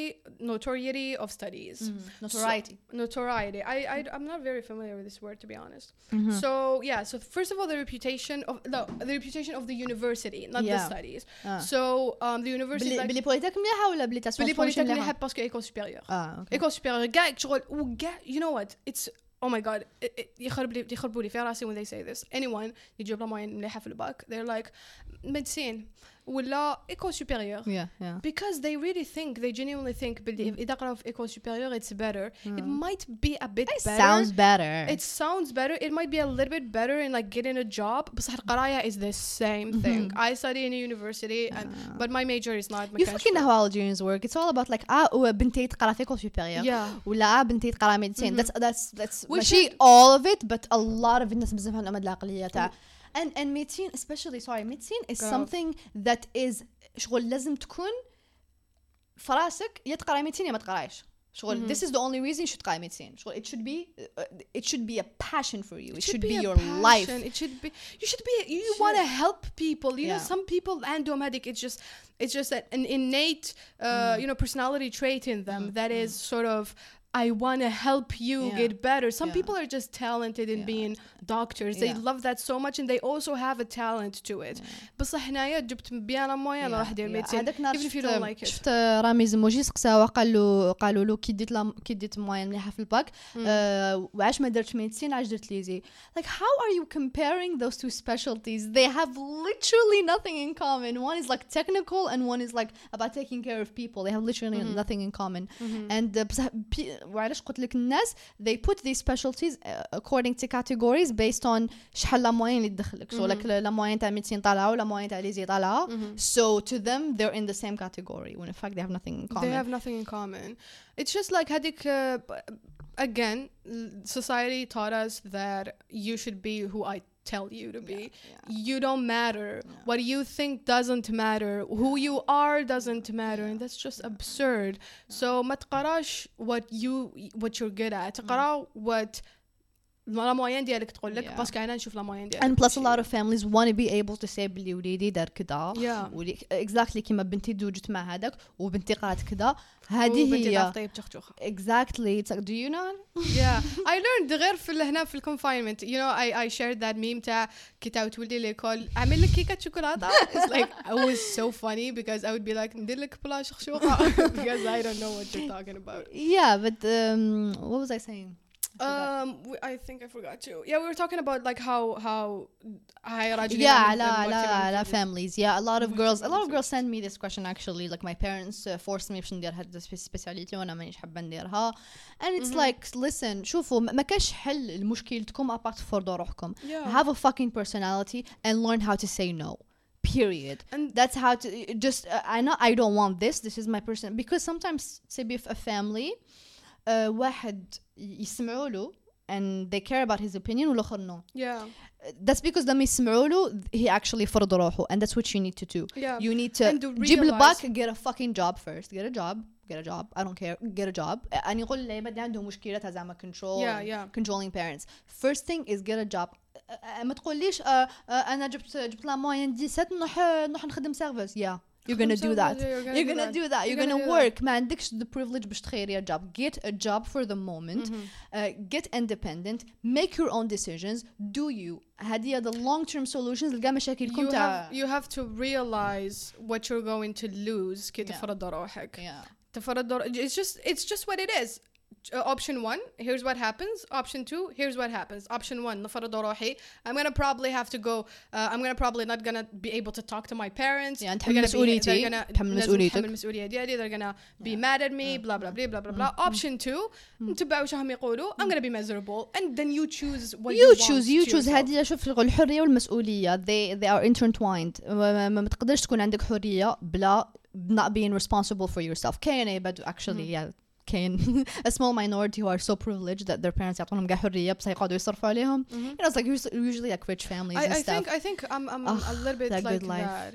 notoriety of studies. notoriety Notoriety. I, I I'm not very familiar with this word to be honest. Mm-hmm. So yeah. So first of all, the reputation of no, the reputation of the university, not the Yeah. studies. Ah. So um, the university. بلي like, بلي بوليتك مليحة ولا بلي تاع بلي سيونس بوليتك مليحة؟ نحب باسكو ايكول سوبيريور. اه اوكي ايكول سوبيريور كاع شغل وكاع you know what it's oh my god it, it يخرب لي يخربوا لي في راسي when they say this anyone يجيب لهم موين مليحة في الباك they're like medicine ولا ايكول سوبيريور yeah yeah because they really think they genuinely think بلي إذا قراو في ايكول سوبيريور it's better it might be a bit it better sounds better it sounds better it might be a little bit better in like getting a job بصح القراية is the same thing I study in a university and but my major is not you fucking know how Algerians work it's all about like اه بنتي تقرا في école supérieure yeah ولا اه بنتي تقرا ميديسين that's that's that's Which ماشي is- all of it but a lot of الناس بزاف عندهم هاد العقلية تاع and and medicine especially sorry medicine is Grave. something that is شغل لازم تكون في راسك يا تقرا ميديسين يا ما تقرايش شغل this is the only reason you should تقرا ميديسين شغل it should be uh, it should be a passion for you it, should, be, a your life passion. It should be. You should be. You want to help people. You know, Yeah. some people عندهم هذيك. It's just. It's just that an innate, uh, Mm. you know, personality trait in them that is sort of. I want to help you Yeah. get better. Some Yeah. people are just talented in Yeah. being doctors. They Yeah. love that so much, and they also have a talent to it. بس هنايا جبت بيانا مويا انا راح ندير ميديسين هذاك نهار even if you شفت, don't like it. شفت رامز موجي سقساوه قال له قالوا له كي ديت لام كي ديت موين مليحه في الباك آه وعاش ما درتش ميديسين عاش درت ليزي like how are you comparing those two specialties they have literally nothing in common one is like technical and one is like about taking care of people they have literally nothing in common and uh, بصح بي- وعلاش قلت لك الناس they put these specialties uh, according to categories based on شحال لا موين اللي تدخلك so like لا موين تاع ميديسين طالعه ولا موين تاع ليزي طالعه so to them they're in the same category when in fact they have nothing in common They have nothing in common. It's just like هذيك uh, b- again l- society taught us that you should be who I tell you to be. You don't matter. What you think doesn't matter. Who you are doesn't matter and that's just absurd. So ما تقراش what you what you're good at. تقرا what لا موين ديالك تقول لك Yeah. باسكو أنا نشوف لا موين ديالك and plus a lot of families want to be able to say بلي وليدي دار كذا Yeah. ولي exactly كيما بنتي تزوجت مع هذاك وبنتي قرات كذا هذه وبنتي هي طيب تخشوخه exactly it's like do you know yeah I learned غير في هنا في الكونفاينمنت you know I I shared that meme تاع كي تاو تولي ليكول اعمل لك كيكه شوكولاته it's like it was so funny because I would be like ندير لك بلا شخشوخه because I don't know what you're talking about yeah but um, what was I saying I. um we, I think I forgot too yeah we were talking about like how how هاي راجلين yeah عم على على يتكلموا على في- families yeah a lot of Oh my girls a God, lot of that's girls send me this question actually like my parents uh, forced me باش ندير هاد السبيسياليتي وانا مانيش حابه نديرها and it's Mhm. like listen شوفوا ما ما كاش حل لمشكلتكم apart تفرضوا روحكم yeah have a fucking personality and learn how to say no period and that's how to just uh, I know I don't want this this is my person because sometimes تبي في a family uh, واحد يسمعوا له and they care about his opinion والاخر no yeah that's because لما يسمعوا له he actually فرض روحه and that's what you need to do yeah you need to And to جيب الباك realize- get a fucking job first get a job get a job I don't care get a job أنا يقول لي بدي عندهم مشكلة زعما control Yeah, and yeah. controlling parents first thing is get a job أ- أ- ما تقوليش uh, uh, أنا جبت جبت لا موين دي ست نروح نروح نخدم service yeah you're gonna do that you're gonna do that you're gonna work ما عندكش the privilege باش تخيري a job get a job for the moment Mm-hmm. uh, get independent make your own decisions do you هذه the long term solutions لقى مشاكلكم you تاع have you have to realize what you're going to lose كي Yeah. تفرض روحك yeah تفرض رو- it's just it's just what it is Uh, option one here's what happens option two here's what happens option one نفرض روحي I'm gonna probably have to go uh, I'm gonna probably not gonna be able to talk to my parents يعني They're تحمل gonna be- مسؤوليتي، they're gonna تحمل لازم مسؤوليتك. تحمل المسؤولية ديالي they're gonna be mad at me blah blah blah blah blah blah option two نتبعوا واش راهم يقولوا I'm gonna be miserable and then you choose what you, you want choose you to choose yourself. هذه شوف الحريه والمسؤوليه they they are intertwined ما, ما, ما تقدرش تكون عندك حريه بلا not being responsible for yourself كاين عباد actually yeah كاين <laughs> a small minority who are so privileged that their parents يعطونهم كاع حريه بس يقعدوا يصرفوا عليهم you know it's like us- usually like rich families I, and I stuff think I think I'm I'm Ugh, a little bit that like good life. that.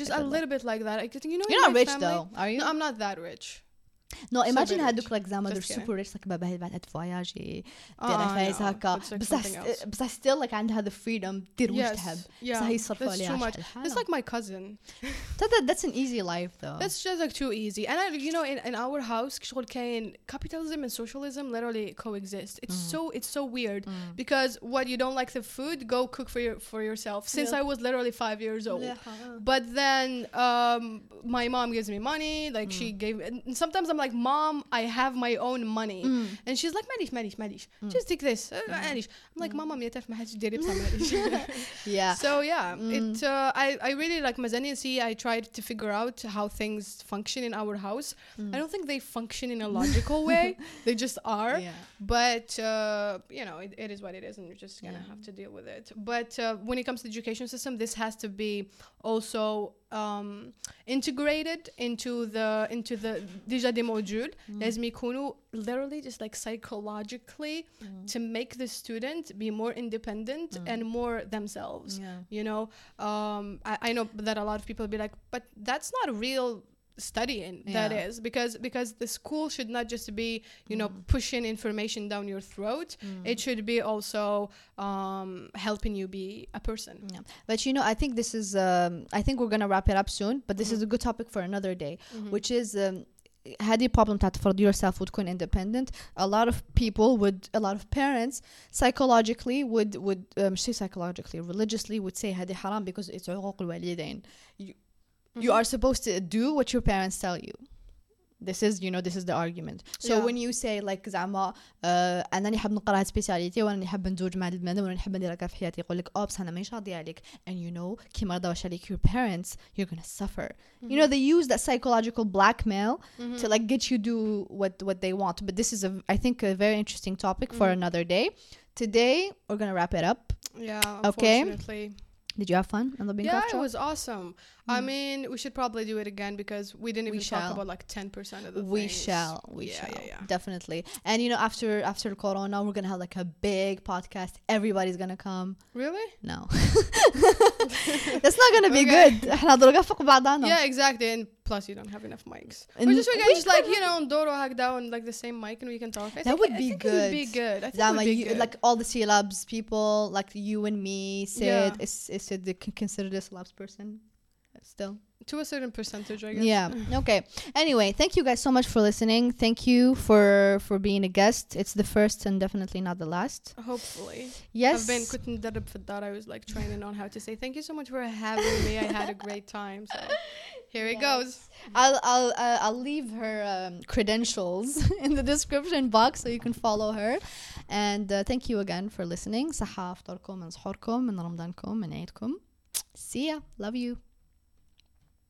Just That a good little bit like that. I think you know. in you're not my rich family- though are you No, I'm not that rich. No, imagine bit هادوك rich. like زعما they're Just kidding. super rich like بابا بعد فواياجي Ah, دير عفايس no, هكا that's like بس something else. بس still like عندها the freedom دير واش Yes, تحب yeah, بس هي يصرفوا that's عليها too much. شحال It's حالة. like my cousin. <laughs> that, that's an easy life though That's just like too easy. And I, you know, in, in our house, كشغل كاين capitalism and socialism literally coexist. It's Mm. so it's so weird because what you don't like the food, go cook for your for yourself. Since Yeah. I was literally five years old. مليحة. But then um, my mom gives me money. Like Mm. she gave, and sometimes I'm like, Mom, I have my own money. Mm. And she's like, Manish, Manish, Manish, just take this. Uh, Manish. I'm like, Mama, مية ألف ما حدش يدير بصح Manish. yeah So <laughs> yeah, Mm. it uh, I I really like Mazani see. I tried to figure out how things function in our house. Mm. I don't think they function in a logical way. <laughs> They just are. yeah But uh, you know, it, it is what it is, and you're just gonna Yeah. have to deal with it. But uh, when it comes to the education system, this has to be also um, integrated into the into the déjà des modules. لازم يكونوا literally just like psychologically to make the student be more independent and more themselves yeah you know um I, I know that a lot of people be like but that's not real studying that Yeah. is because because the school should not just be you know pushing information down your throat it should be also um helping you be a person Yeah. But you know, I think this is, um, I think we're going to wrap it up soon, but this is a good topic for another day, which is um, هذه problem تاع تفرض yourself وتكون independent a lot of people would a lot of parents psychologically would would um, مش say psychologically religiously would say هذه حرام because it's عقوق الوالدين you, you are supposed to do what your parents tell you this is you know this is the argument so Yeah. when you say like زعما uh, انا اللي حاب نقرا هاد سبيسياليتي وانا اللي حاب نزوج مع هاد البنادم وانا اللي حاب ندير هكا في حياتي يقول لك اه بس انا مانيش راضي عليك and you know كي ما رضاوش عليك your parents you're gonna suffer you know they use that psychological blackmail to like get you do what what they want but this is a i think a very interesting topic for another day today we're gonna wrap it up yeah Okay. Did you have fun on the Binkoff Yeah, it was awesome. Mm. I mean, we should probably do it again because we didn't even we talk about like 10% of the We things. shall. We yeah, shall. Yeah, yeah. Definitely. And you know, after after Corona, we're going to have like a big podcast. Everybody's going to come. Really? No. <laughs> That's not going to be okay. good. <laughs> yeah, exactly. And Plus, you don't have enough mics. And or just we can we just like you know Doro hack down like the same mic and we can talk. I That would I be think It would be good. good. I think would be you, good. like all the C labs people, like you and me, Sid, Yeah. is, is Sid the, can consider this a labs person still? to a certain percentage, I guess. Yeah. <laughs> Okay. Anyway, thank you guys so much for listening. Thank you for for being a guest. It's the first and definitely not the last. Hopefully. Yes. I've been كنت مدرب في الدار. I was like training on how to say thank you so much for having me. I had a great time. So here it Yes. goes. I'll I'll uh, I'll leave her um, credentials <laughs> in the description box so you can follow her. And uh, thank you again for listening. صحة أفطاركم من سحوركم من رمضانكم من عيدكم. See ya. Love you.